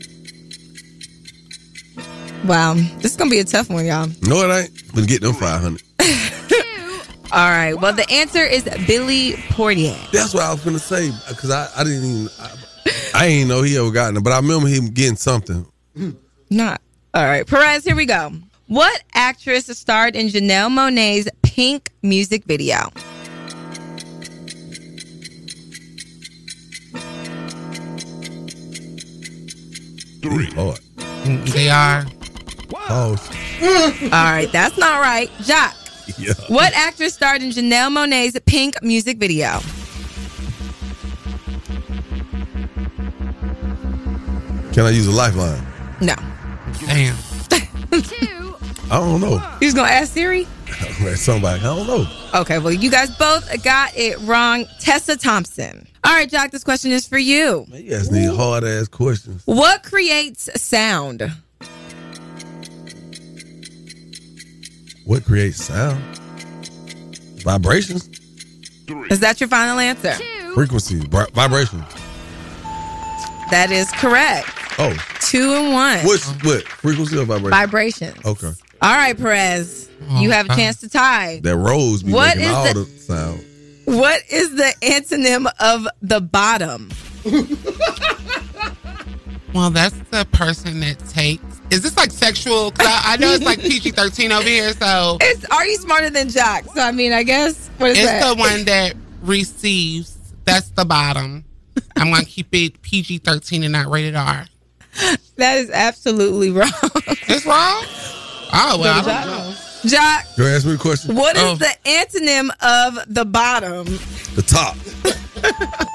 Wow, this is gonna be a tough one, y'all. No, it ain't. Been getting them 500. [LAUGHS] All right, well, the answer is Billy Porter. That's what I was gonna say because I, I didn't even I, I ain't know he ever gotten it, but I remember him getting something. Not. All right, Perez, here we go. What actress starred in Janelle Monáe's Pink music video? Three. Hard. They are. Oh, All right, that's not right. Joc. [LAUGHS] yeah. What actor starred in Janelle Monáe's Pink music video? Can I use a lifeline? No. Damn. [LAUGHS] I don't know. You gonna ask Siri? [LAUGHS] Somebody. I don't know. Okay, well, you guys both got it wrong. Tessa Thompson. All right, Joc. this question is for you. You guys need hard ass questions. What creates sound? What creates sound? Vibrations, Is that your final answer? frequencies, vi- vibrations. That is correct. Oh, Two and one. what's what frequency or vibration? Vibrations. Okay, All right, Perez. You have a chance to tie. that rose be What making is all the- the sound. What is the antonym of the bottom? [LAUGHS] Well, that's the person that takes. Is this like sexual? 'cause I, I know it's like [LAUGHS] PG thirteen over here, so It's Are you smarter than Joc? So I mean, I guess what is it's that? the one that receives. That's the bottom. I'm gonna keep it PG thirteen and not rated R. [LAUGHS] that is absolutely wrong. It's wrong. Oh well, I Go to don't know. Joc, Go ask me a question. what is Oh. the antonym of the bottom? The top. [LAUGHS]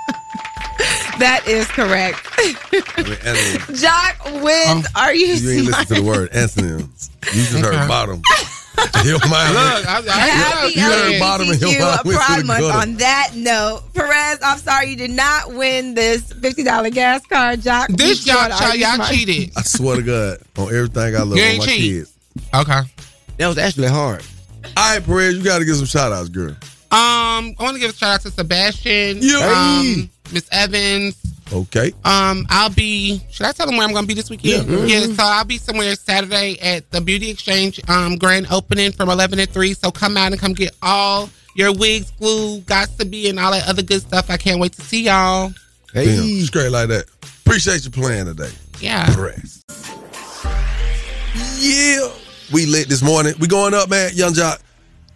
That is correct. I mean, antonyms. Joc wins. Are you, You ain't smart? listen to the word antonyms. You just heard Okay. bottom. [LAUGHS] Your mind. Look, I, I, Happy You heard bottom and your LGBTQ mind went to Pride the Month. gutter. On that note, Perez, I'm sorry you did not win this $50 gas card. Joc, This you y'all, scored. Y'all, you y'all cheated. I swear to God, on everything I love You on my cheat. kids. Okay. That was actually hard. All right, Perez, you got to give some shout outs, girl. Um, I want to give a shout out to Sebastian, Yeah. um, Miss Evans. Okay. Um, I'll be. Should I tell them where I'm going to be this weekend? Yeah. Yeah. So I'll be somewhere Saturday at the Beauty Exchange um grand opening from 11 to 3. So come out and come get all your wigs, glue, got to be, and all that other good stuff. I can't wait to see y'all. Damn, straight like that. Appreciate you playing today. Yeah. Perez. Yeah. We lit this morning. We going up, man. Yung Joc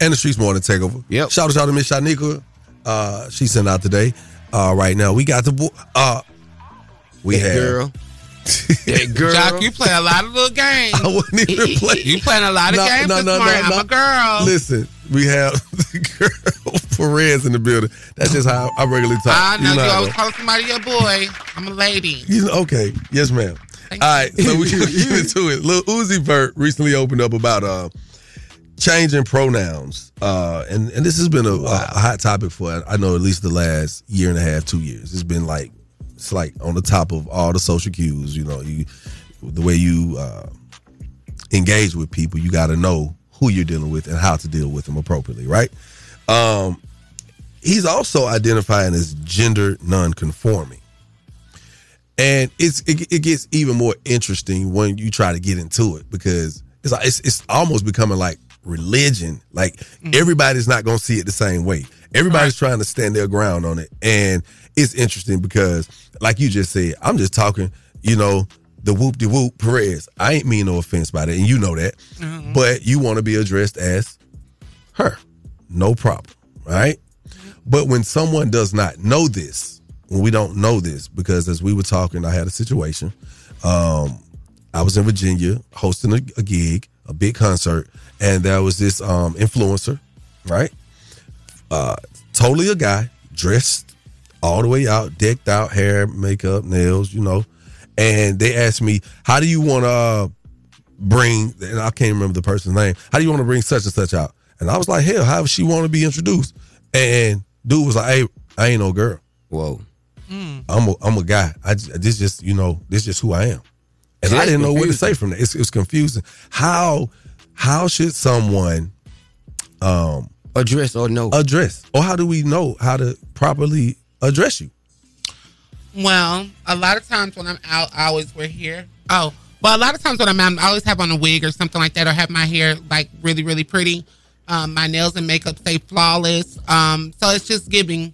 and the Streetz Morning Takeover. Yep. Shout out to Miss Shanika. Uh, she sent out today. Uh, right now, we got the bo- uh, we That have girl. [LAUGHS] that girl. Joc, you play a lot of little games. [LAUGHS] I wouldn't even play. [LAUGHS] You playing a lot of No, games no, this no, no. I'm no. a girl. Listen, we have the girl Perez in the building. That's just how I regularly talk. I know you, how I always go. call somebody your boy. I'm a lady. You know, okay, yes, ma'am. All right, so we get into it. Lil Uzi Vert recently opened up about uh changing pronouns, uh, and and this has been a, a hot topic for I know at least the last year and a half, two years. It's been like it's like on the top of all the social cues. You know, you the way you uh, engage with people, you got to know who you're dealing with and how to deal with them appropriately, right? Um, he's also identifying as gender non-conforming and it's it, it gets even more interesting when you try to get into it because it's like- it's it's almost becoming like religion. Like mm-hmm. everybody's not gonna see it the same way. Everybody's trying to stand their ground on it, and it's interesting because, like you just said, I'm just talking. You know, the whoop de whoop Perez. I ain't mean no offense by that, and you know that. Mm-hmm. But you want to be addressed as her, no problem, right? Mm-hmm. But when someone does not know this, when we don't know this, because as we were talking, I had a situation. Um, I was in Virginia hosting a, a gig, a big concert, and there was this um, influencer, right? Uh, totally a guy, dressed all the way out, decked out, hair, makeup, nails, you know. And they asked me, "How do you want to uh, bring?" And I can't remember the person's name. How do you want to bring such and such out? And I was like, "Hell, how does she want to be introduced?" And dude was like, "Hey, I ain't no girl. Whoa, I'm a I'm a guy. I this just you know this just who I am." And See, I didn't know what to say from that. It's, it was confusing. How how should someone um address or know address or how do we know how to properly address you? Well, a lot of times when I'm out, I always wear hair. Oh, well, a lot of times when I'm out, I always have on a wig or something like that, or have my hair like really, really pretty. Um, my nails and makeup stay flawless. Um, so it's just giving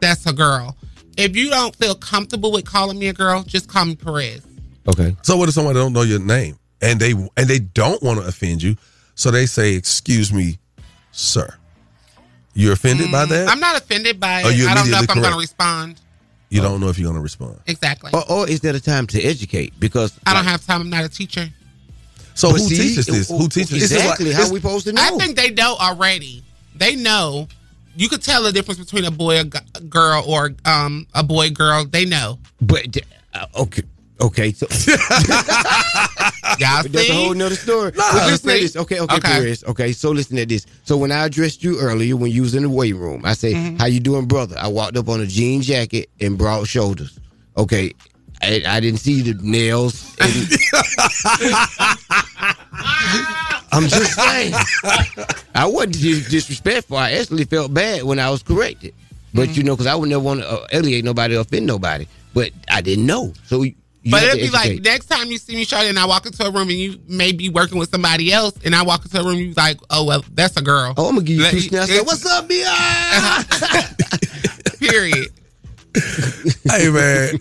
that's a girl. If you don't feel comfortable with calling me a girl, just call me Perez. Okay. So what if someone don't know your name and they and they don't want to offend you, so they say, "Excuse me, sir." You're offended by that? I'm not offended by it. You I don't know if immediately I'm going to respond. You don't know if you're going to respond. Exactly. Or, or is there a time to educate? Because I don't have time. I'm not a teacher. So But who see, teaches this? Who teaches this? exactly It's like- how we supposed to know? I think they know already. They know. You could tell the difference between a boy, a girl, or um, a boy, girl. They know. But uh, okay, Okay, so [LAUGHS] Y'all that's a whole nother story. Nah. but listen to this. Okay, okay, Okay. Perez. Okay, so listen to this. So when I addressed you earlier, when you was in the weight room, I said, Mm-hmm. "How you doing, brother?" I walked up on a jean jacket and broad shoulders. Okay, I, I didn't see the nails. [LAUGHS] I'm just saying. I wasn't disrespectful. I actually felt bad when I was corrected. But you know, because I would never want to uh, alienate nobody or offend nobody. But I didn't know. So you but it'd to be like next time you see me, Shawty, and I walk into a room and you may be working with somebody else, and I walk into a room, you like, oh well, that's a girl. Oh, I'm gonna give you Let- two snaps. it's- What's up, B.I.? [LAUGHS] Period. [LAUGHS] hey man,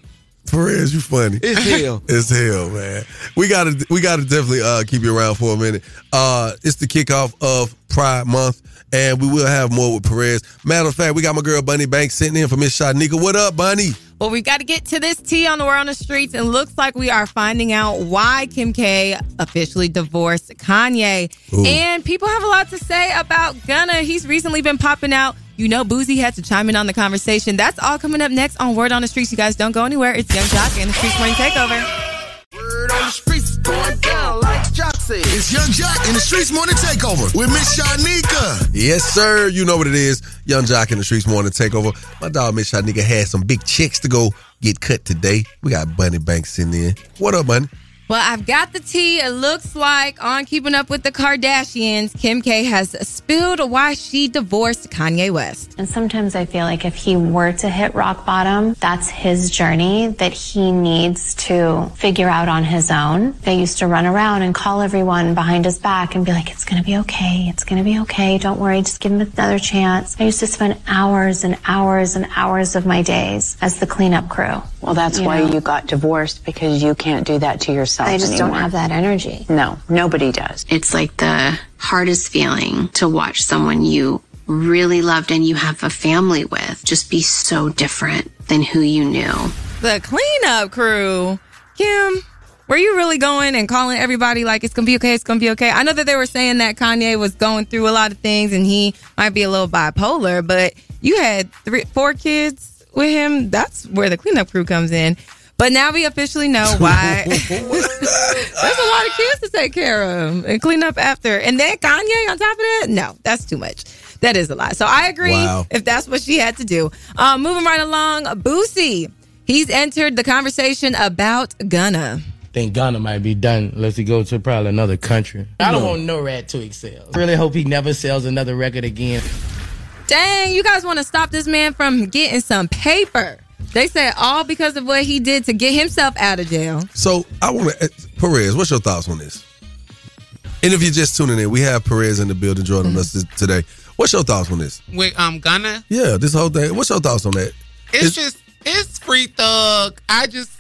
Perez, you funny. It's hell. [LAUGHS] it's hell, man. We gotta we gotta definitely uh, keep you around for a minute. Uh, it's the kickoff of Pride Month, and we will have more with Perez. Matter of fact, we got my girl Bunny Banks sitting in for Miss Shanika. What up, Bunny? Well, we got to get to this tea on the word on the streets. and looks like we are finding out why Kim K officially divorced Kanye. Ooh. And people have a lot to say about Gunna. He's recently been popping out. You know, Boosie had to chime in on the conversation. That's all coming up next on Word on the Streets. You guys don't go anywhere. It's Yung Joc and the Streetz Morning Takeover. Word on the streets going down like Joc said. It's Yung Joc in the Streetz Morning Takeover with Miss Shanika. Yes, sir. You know what it is. Yung Joc in the Streetz Morning Takeover. My dog Miss Shanika had some big checks to go get cut today. We got Bunny Banks in there. What up, Bunny? Well, I've got the tea. It looks like on Keeping Up with the Kardashians, Kim K has spilled why she divorced Kanye West. And sometimes I feel like if he were to hit rock bottom, that's his journey that he needs to figure out on his own. They used to run around and call everyone behind his back and be like, it's going to be okay. It's going to be okay. Don't worry. Just give him another chance. I used to spend hours and hours and hours of my days as the cleanup crew. Well, that's You why know? you got divorced because you can't do that to yourself. I just don't have that energy. No, nobody does. It's like the hardest feeling to watch someone you really loved and you have a family with just be so different than who you knew. The cleanup crew. Kim, were you really going and calling everybody like it's gonna be okay, it's gonna be okay? I know that they were saying that Kanye was going through a lot of things and he might be a little bipolar, but you had three, four kids with him. That's where the cleanup crew comes in. But now we officially know [LAUGHS] why. [LAUGHS] There's a lot of kids to take care of and clean up after. And then Kanye on top of that? No, that's too much. That is a lot. So I agree Wow. if that's what she had to do. Um, moving right along, Boosie. He's entered the conversation about Gunna. think Gunna might be done unless he go to probably another country. I don't want no rat to excel. Really hope he never sells another record again. Dang, you guys want to stop this man from getting some paper. They said all because of what he did to get himself out of jail. So I want to, Perez, what's your thoughts on this? And if you're just tuning in, we have Perez in the building joining us Mm-hmm. t- today. What's your thoughts on this? With um Gunna, Yeah, this whole thing. What's your thoughts on that? it's just it's free thug. I just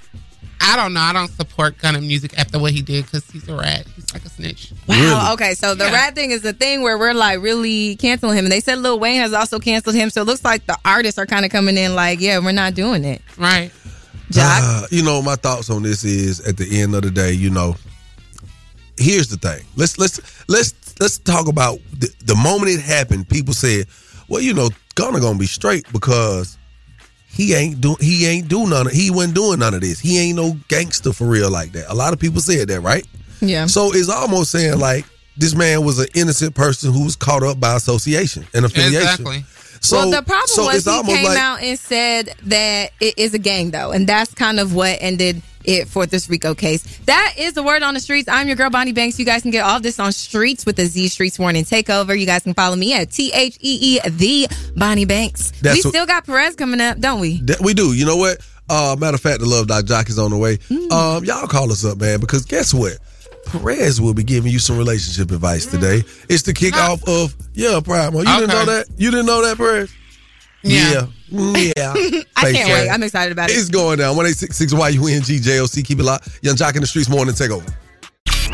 I don't know. I don't support Gunna music after what he did because he's a rat. He's like a snitch. Wow. Okay. So the rat thing is the thing where we're like really canceling him. And they said Lil Wayne has also canceled him. So it looks like the artists are kind of coming in like, yeah, we're not doing it. Right. Uh, you know, my thoughts on this is at the end of the day, you know, here's the thing. Let's let's let's let's talk about the, the moment it happened. People said, "Well, you know, Gunna gonna be straight because he ain't do he ain't do none of he wasn't doing none of this. He ain't no gangster for real like that." A lot of people said that, right? Yeah. So it's almost saying like this man was an innocent person who was caught up by association and affiliation. Exactly. So, well, the problem so was he came like, out and said that it is a gang, though, and that's kind of what ended it for this Rico case. That is the word on the streets. I'm your girl Bunny Banks. You guys can get all this on Streetz with the Z Streetz Warning Takeover. You guys can follow me at T H E E the Bunny Banks. That's we what- still got Perez coming up, don't we? That we do. You know what? Uh, matter of fact, the Love Doc Joc is on the way. Mm. Um, y'all call us up, man, because guess what? Perez will be giving you some relationship advice today. It's the kickoff of yeah, Pride Month. You didn't know that? You didn't know that, Perez? Yeah. Yeah. Yeah. [LAUGHS] I Fake can't fan. wait. I'm excited about it. It's going down. 1866 YUNG JOC. Keep it locked. Yung Joc in the Streetz morning take over.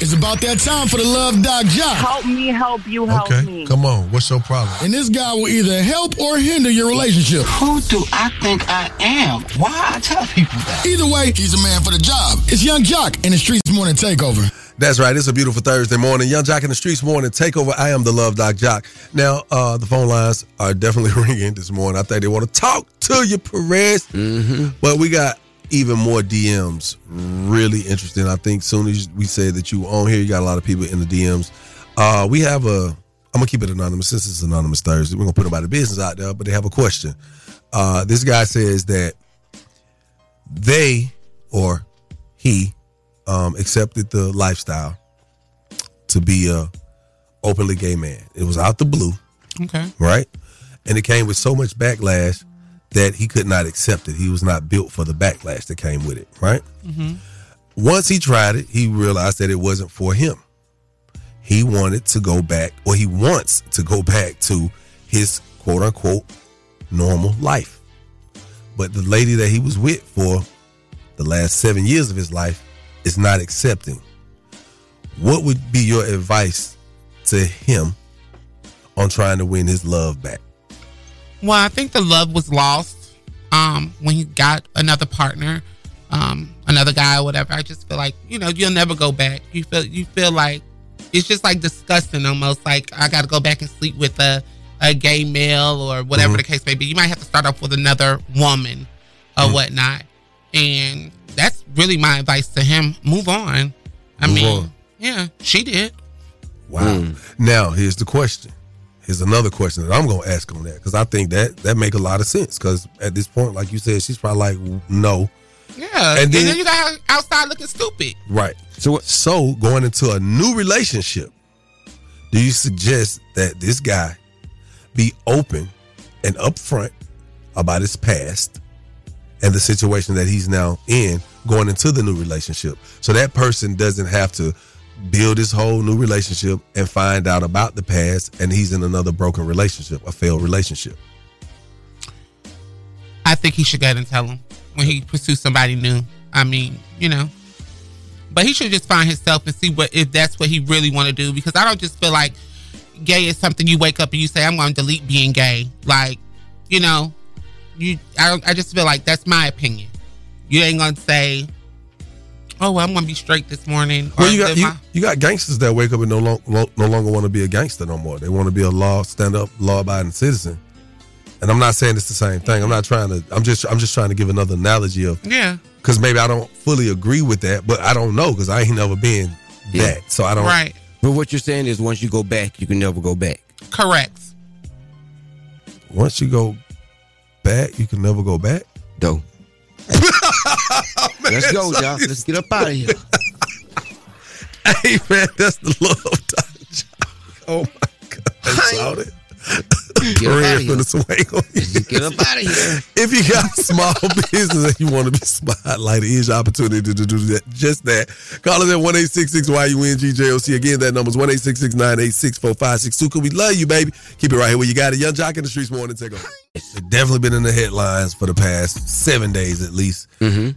It's about that time for the Love Doc Joc. Help me, help you, help me. Come on. What's your problem? And this guy will either help or hinder your relationship. Who do I think I am? Why I tell people that? Either way, he's a man for the job. It's Yung Joc in the Streetz Morning Takeover. That's right. It's a beautiful Thursday morning. Yung Joc in the Streetz morning takeover. I am the Love Doc Joc. Now, uh, the phone lines are definitely [LAUGHS] ringing this morning. I think they want to talk to you, Perez. Mm-hmm. But we got even more DMs. Really interesting. I think soon as we say that you on here, you got a lot of people in the DMs. Uh, we have a. I'm gonna keep it anonymous since it's anonymous Thursday. We're gonna put about the business out there, but they have a question. Uh, this guy says that they or he um, accepted the lifestyle to be a openly gay man. It was out the blue, Okay. right? And it came with so much backlash that he could not accept it. He was not built for the backlash that came with it, right? Mm-hmm. Once he tried it, he realized that it wasn't for him. He wanted to go back, or he wants to go [LAUGHS] back to his quote unquote normal life. But the lady that he was with for the last seven years of his life is not accepting. What would be your advice to him on trying to win his love back? Well, I think the love was lost um, when he got another partner, um, another guy or whatever. I just feel like you know you'll never go back. You feel you feel like it's just like disgusting, almost like I got to go back and sleep with a a gay male or whatever Mhm. the case may be. You might have to start off with another woman or Mm-hmm. whatnot, and that's really my advice to him. Move on. I Move mean, on. yeah, she did. Wow. Hmm. Now here's the question. Here's another question that I'm gonna ask on that because I think that that make a lot of sense. Because at this point, like you said, she's probably like, no, Yeah, And and then- then, you got her outside looking stupid. right. So so going into a new relationship, do you suggest that this guy be open and upfront about his past and the situation that he's now in going into the new relationship, so that person doesn't have to build his whole new relationship and find out about the past and he's in another broken relationship, a failed relationship. I think he should go ahead and tell him when he pursues somebody new. I mean, you know. But he should just find himself and see what if that's what he really want to do. Because I don't just feel like gay is something you wake up and you say, I'm gonna delete being gay. Like, you know, you I don't I just feel like that's my opinion. You ain't gonna say, Oh well, I'm gonna be straight this morning. Well, you got you, my- you got gangsters that wake up and no, long, no longer want to be a gangster no more. They want to be a law stand up, law abiding citizen. And I'm not saying it's the same thing. I'm not trying to. I'm just I'm just trying to give another analogy of Yeah. because maybe I don't fully agree with that, but I don't know because I ain't never been that. So I don't. Right. But what you're saying is once you go back, you can never go back. Correct. Once you go back, you can never go back. Though. [LAUGHS] Let's go, y'all. Let's get up out of here. [LAUGHS] Hey man, that's the love touch. Oh my god, that's all it. Get up Red outta here. swing on you. Get up out of here. If you got small [LAUGHS] business and you want to be spotlighted, here's your opportunity to do that. Just that. Call us at one eight six six Y U N G J O C. Again, that number's one eight six six nine eight six four five six two. Cause we love you, baby. Keep it right here where you got it. Yung Joc in the Streetz morning. Take over. It's definitely been in the headlines for the past seven days at least.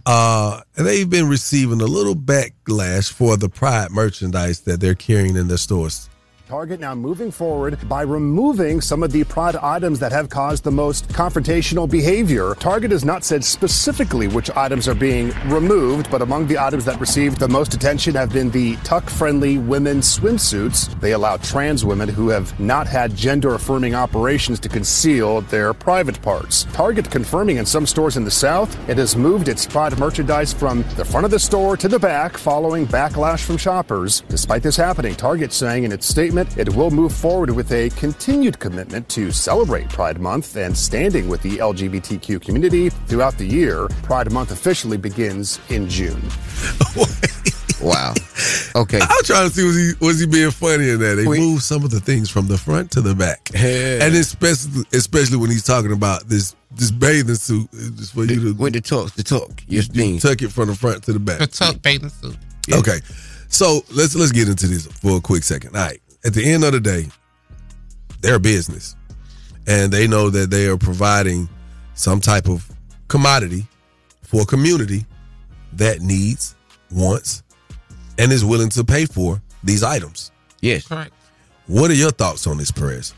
Uh, and they've been receiving a little backlash for the pride merchandise that they're carrying in their stores. Target now moving forward by removing some of the prod items that have caused the most confrontational behavior. Target has not said specifically which items are being removed, but among the items that received the most attention have been the tuck friendly women's swimsuits. They allow trans women who have not had gender affirming operations to conceal their private parts. Target confirming in some stores in the South it has moved its prod merchandise from the front of the store to the back following backlash from shoppers. Despite this happening, Target saying in its statement it will move forward with a continued commitment to celebrate Pride Month and standing with the LGBTQ community throughout the year. Pride Month officially begins in June. [LAUGHS] Wow. Okay. I'm trying to see was he was he being funny in that? They moved some of the things from the front to the back, and especially especially when he's talking about this this bathing suit, it's just for you to with the talk the talk your thing, tuck it from the front to the back. The tuck bathing suit. Okay, so let's let's get into this for a quick second. All right, at the end of the day, they're a business, and they know that they are providing some type of commodity for a community that needs, wants, and is willing to pay for these items. Yes. Correct. What are your thoughts on this, Perez?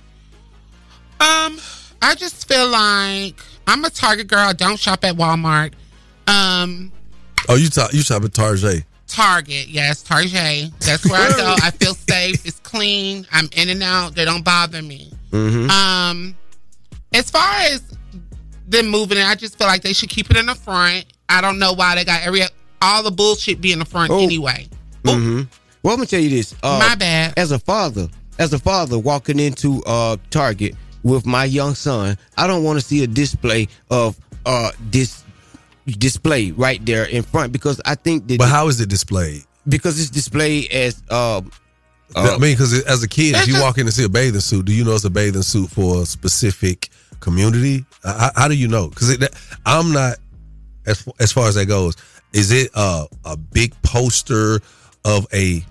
Um, I just feel like I'm a Target girl. I don't shop at Walmart. Um, Oh, you talk you shop at Target. Target, yes, Target. That's where I go. I feel safe. It's clean. I'm in and out. They don't bother me. Mm-hmm. Um, as far as them moving it, I just feel like they should keep it in the front I don't know why they got every all the bullshit be in the front anyway. Mm-hmm. Well, I'm gonna tell you this. Uh, My bad. As a father, as a father walking into uh Target with my young son, I don't want to see a display of uh this display right there in front because I think that. But how is it displayed? Because it's displayed as um. I mean, because as a kid, if you walk in to see a bathing suit, do you know it's a bathing suit for a specific community? Uh, How, how do you know? Because I'm not as as far as that goes. Is it a a big poster of a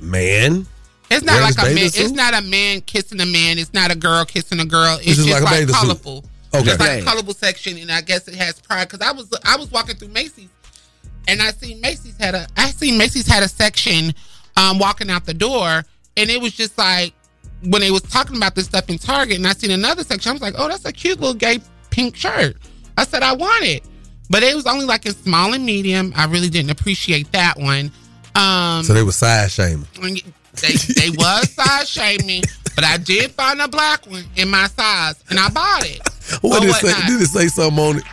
man? It's not like a man. bathing It's not a man kissing a man. It's not a girl kissing a girl. It's, It's just just like a like, bathing suit. Colorful. Okay. Just like Right. a colorful section, and I guess it has pride. Because I was I was walking through Macy's, and I seen Macy's had a I seen Macy's had a section, um, walking out the door, and it was just like when they was talking about this stuff in Target, and I seen another section. I was like, oh, that's a cute little gay pink shirt. I said I want it, but it was only like in small and medium. I really didn't appreciate that one. Um, So they were size shaming. they they was size shaming, but I did find a black one in my size, and I bought it. What Or did it say? Did it say something on it?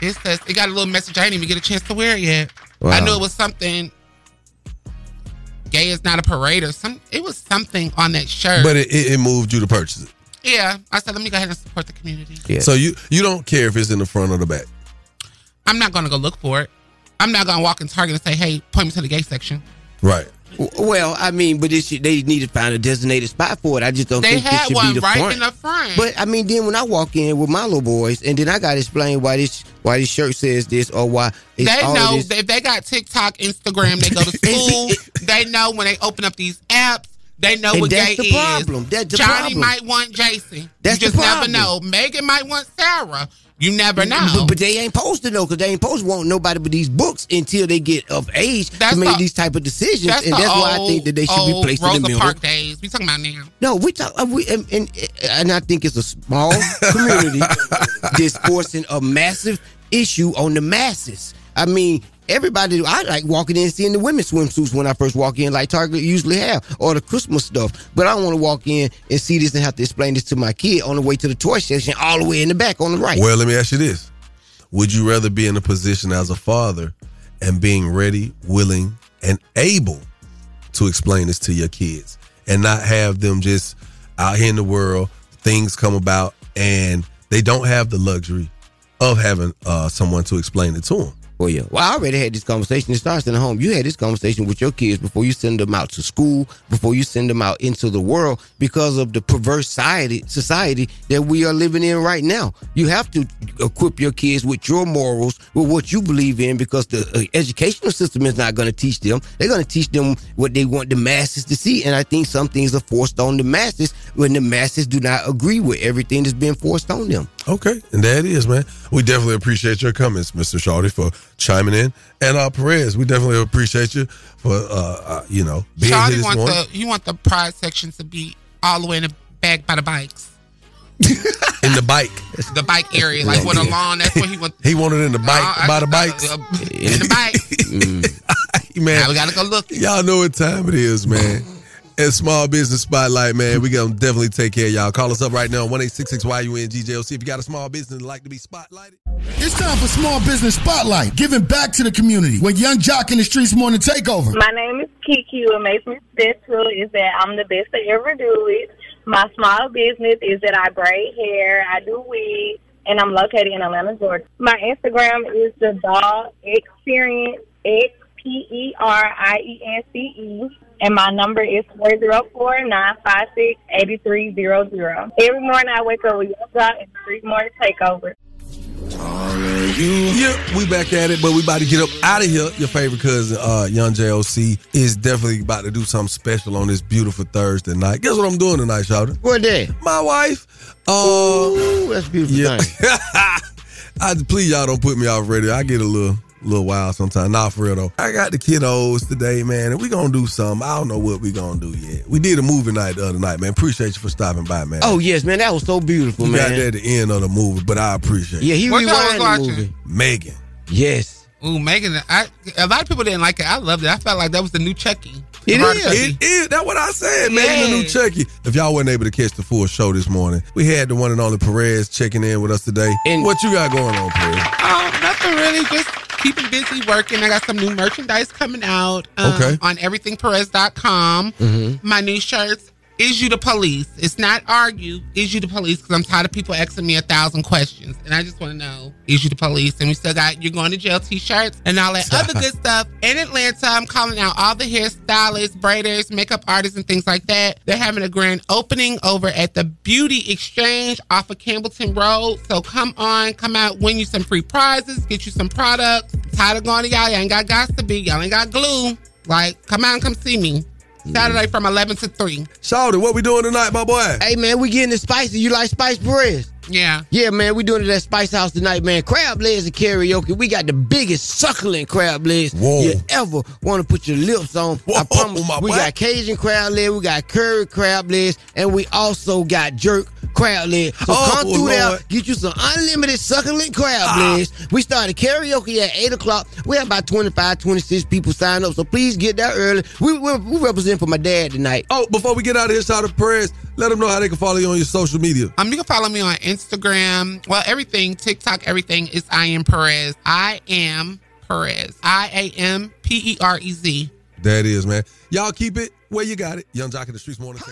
It says it got a little message. I didn't even get a chance to wear it yet. Wow. I knew it was something. Gay is not a parade or some. It was something on that shirt. But it, it, it moved you to purchase it. yeah, I said let me go ahead and support the community. So you you don't care if it's in the front or the back. I'm not gonna go look for it. I'm not gonna walk in Target and say, "Hey, point me to the gay section." Right. Well, I mean, but they need to find a designated spot for it. I just don't They think it had should be the right front. in the front. But I mean, then when I walk in with my little boys, and then I got to explain why this why this shirt says this or why it's they all know this. if they got TikTok, Instagram, they go to [LAUGHS] school. they know when they open up these apps. They know And what that's gay the is. That's the Johnny problem. might want Jason. That's you just never know. Megan might want Sarah. You never know. But, but they ain't supposed to know because they ain't supposed to want nobody but these books until they get of age That's to make the- these type of decisions, that's and that's why I old- think that they should be old placed Rosa in the middle. Park days. We talking about now. No, we talk, uh, we, and, and and I think it's a small [LAUGHS] community that's forcing a massive issue on the masses. I mean, everybody. I like walking in and seeing the women's swimsuits when I first walk in, like Target usually have, or the Christmas stuff. But I don't want to walk in and see this and have to explain this to my kid on the way to the toy section, all the way in the back on the right. Well, let me ask you this: Would you rather be in a position as a father and being ready, willing, and able to explain this to your kids, and not have them just out here in the world, things come about, and they don't have the luxury of having uh, someone to explain it to them? Well, yeah. Well, I already had this conversation. It starts in the home. You had this conversation with your kids before you send them out to school, before you send them out into the world, because of the perverse society society that we are living in right now. You have to equip your kids with your morals, with what you believe in, because the uh, educational system is not going to teach them. They're going to teach them what they want the masses to see, and I think some things are forced on the masses when the masses do not agree with everything that's being forced on them. Okay, and there it is, man. We definitely appreciate your comments, Mr. Shawty, for chiming in, and uh, Perez, we definitely appreciate you for uh, uh you know being here this morning. the you want the pride section to be all the way in the back by the bikes, [LAUGHS] in the bike. the bike area, like with a lawn. That's where he want. He wanted in the bike Uh, by the bikes. uh, in the bike. [LAUGHS] man, Now we gotta go look. Y'all know what time it is, man. It's Small Business Spotlight, man. We gonna definitely take care of y'all. Call us up right now, one eight six six YUNGJLC. If you got a small business and like to be spotlighted. It's time for Small Business Spotlight, giving back to the community with Yung Joc in the Streetz Morning Takeover. My name is Kiki. What makes me special is that I'm the best to ever do it. My small business is that I braid hair, I do wigs, and I'm located in Atlanta, Georgia. My Instagram is the dog experience X P E R I E N C E. And my number is 404-956-8300. Every morning I wake up with Yung Joc and Street Morning Takeover. Yeah, we back at it, but we about to get up out of here. Your favorite cousin, uh, Yung Joc, is definitely about to do something special on this beautiful Thursday night. Guess what I'm doing tonight, Shawty? What day? My wife. Uh, Ooh, that's a beautiful yeah. thing. [LAUGHS] I please y'all don't put me off radio. I get a little little while sometimes. Not for real though. I got the kiddos today, man, and we gonna do something. I don't know what we gonna do yet. We did a movie night the other night, man. Appreciate you for stopping by, man. Oh yes, man, that was so beautiful, you got man. that at the end of the movie, but I appreciate Yeah, he What y'all was the watching? movie. Megan. Yes. Ooh, Megan. I, a lot of people didn't like it. I loved it. I felt like that was the new Chucky. It Roberta is. Chucky. It is. That's what I said, man. The new Chucky. If y'all weren't able to catch the full show this morning, we had the one and only Perez checking in with us today. And- what you got going on, Perez? Oh, nothing really. Just keeping busy working. I got some new merchandise coming out. um, Okay. On everythingperez.com. Mm-hmm. My new shirts. Is you the police? It's not argue. Is you the police? Because I'm tired of people asking me a thousand questions, and I just want to know: Is you the police? And we still got you're going to jail T-shirts and all that other good [LAUGHS] stuff. In Atlanta, I'm calling out all the hairstylists, braiders, makeup artists, and things like that. They're having a grand opening over at the Beauty Exchange off of Campbellton Road. So come on, come out, win you some free prizes, get you some products. Tired of going to y'all. Y'all ain't got be. Y'all ain't got glue. Like, come out and come see me. Saturday from 11 to 3. Shawty, what we doing tonight, my boy? Hey man, we getting it spicy. You like spice Perez? Yeah. Yeah, man, we doing it at Spice House tonight, man. Crab legs and karaoke. We got the biggest suckling crab legs Whoa. you ever want to put your lips on. I promise. my we boy. got Cajun crab leg, we got curry crab legs, and we also got jerk crab legs. So Oh, come through there, get you some unlimited suckling crab Ah. legs. We started karaoke at 8 o'clock. We have about 25, 26 people sign up, so please get there early. We, we, we represent for my dad tonight. Oh, before we get out of here, Shawty Perez, let them know how they can follow you on your social media. Um, you can follow me on Instagram. Well, everything, TikTok, everything is I am Perez. I am Perez. I A M P E R E Z. That is, man. Y'all keep it where you got it. Yung Joc in the Streetz morning.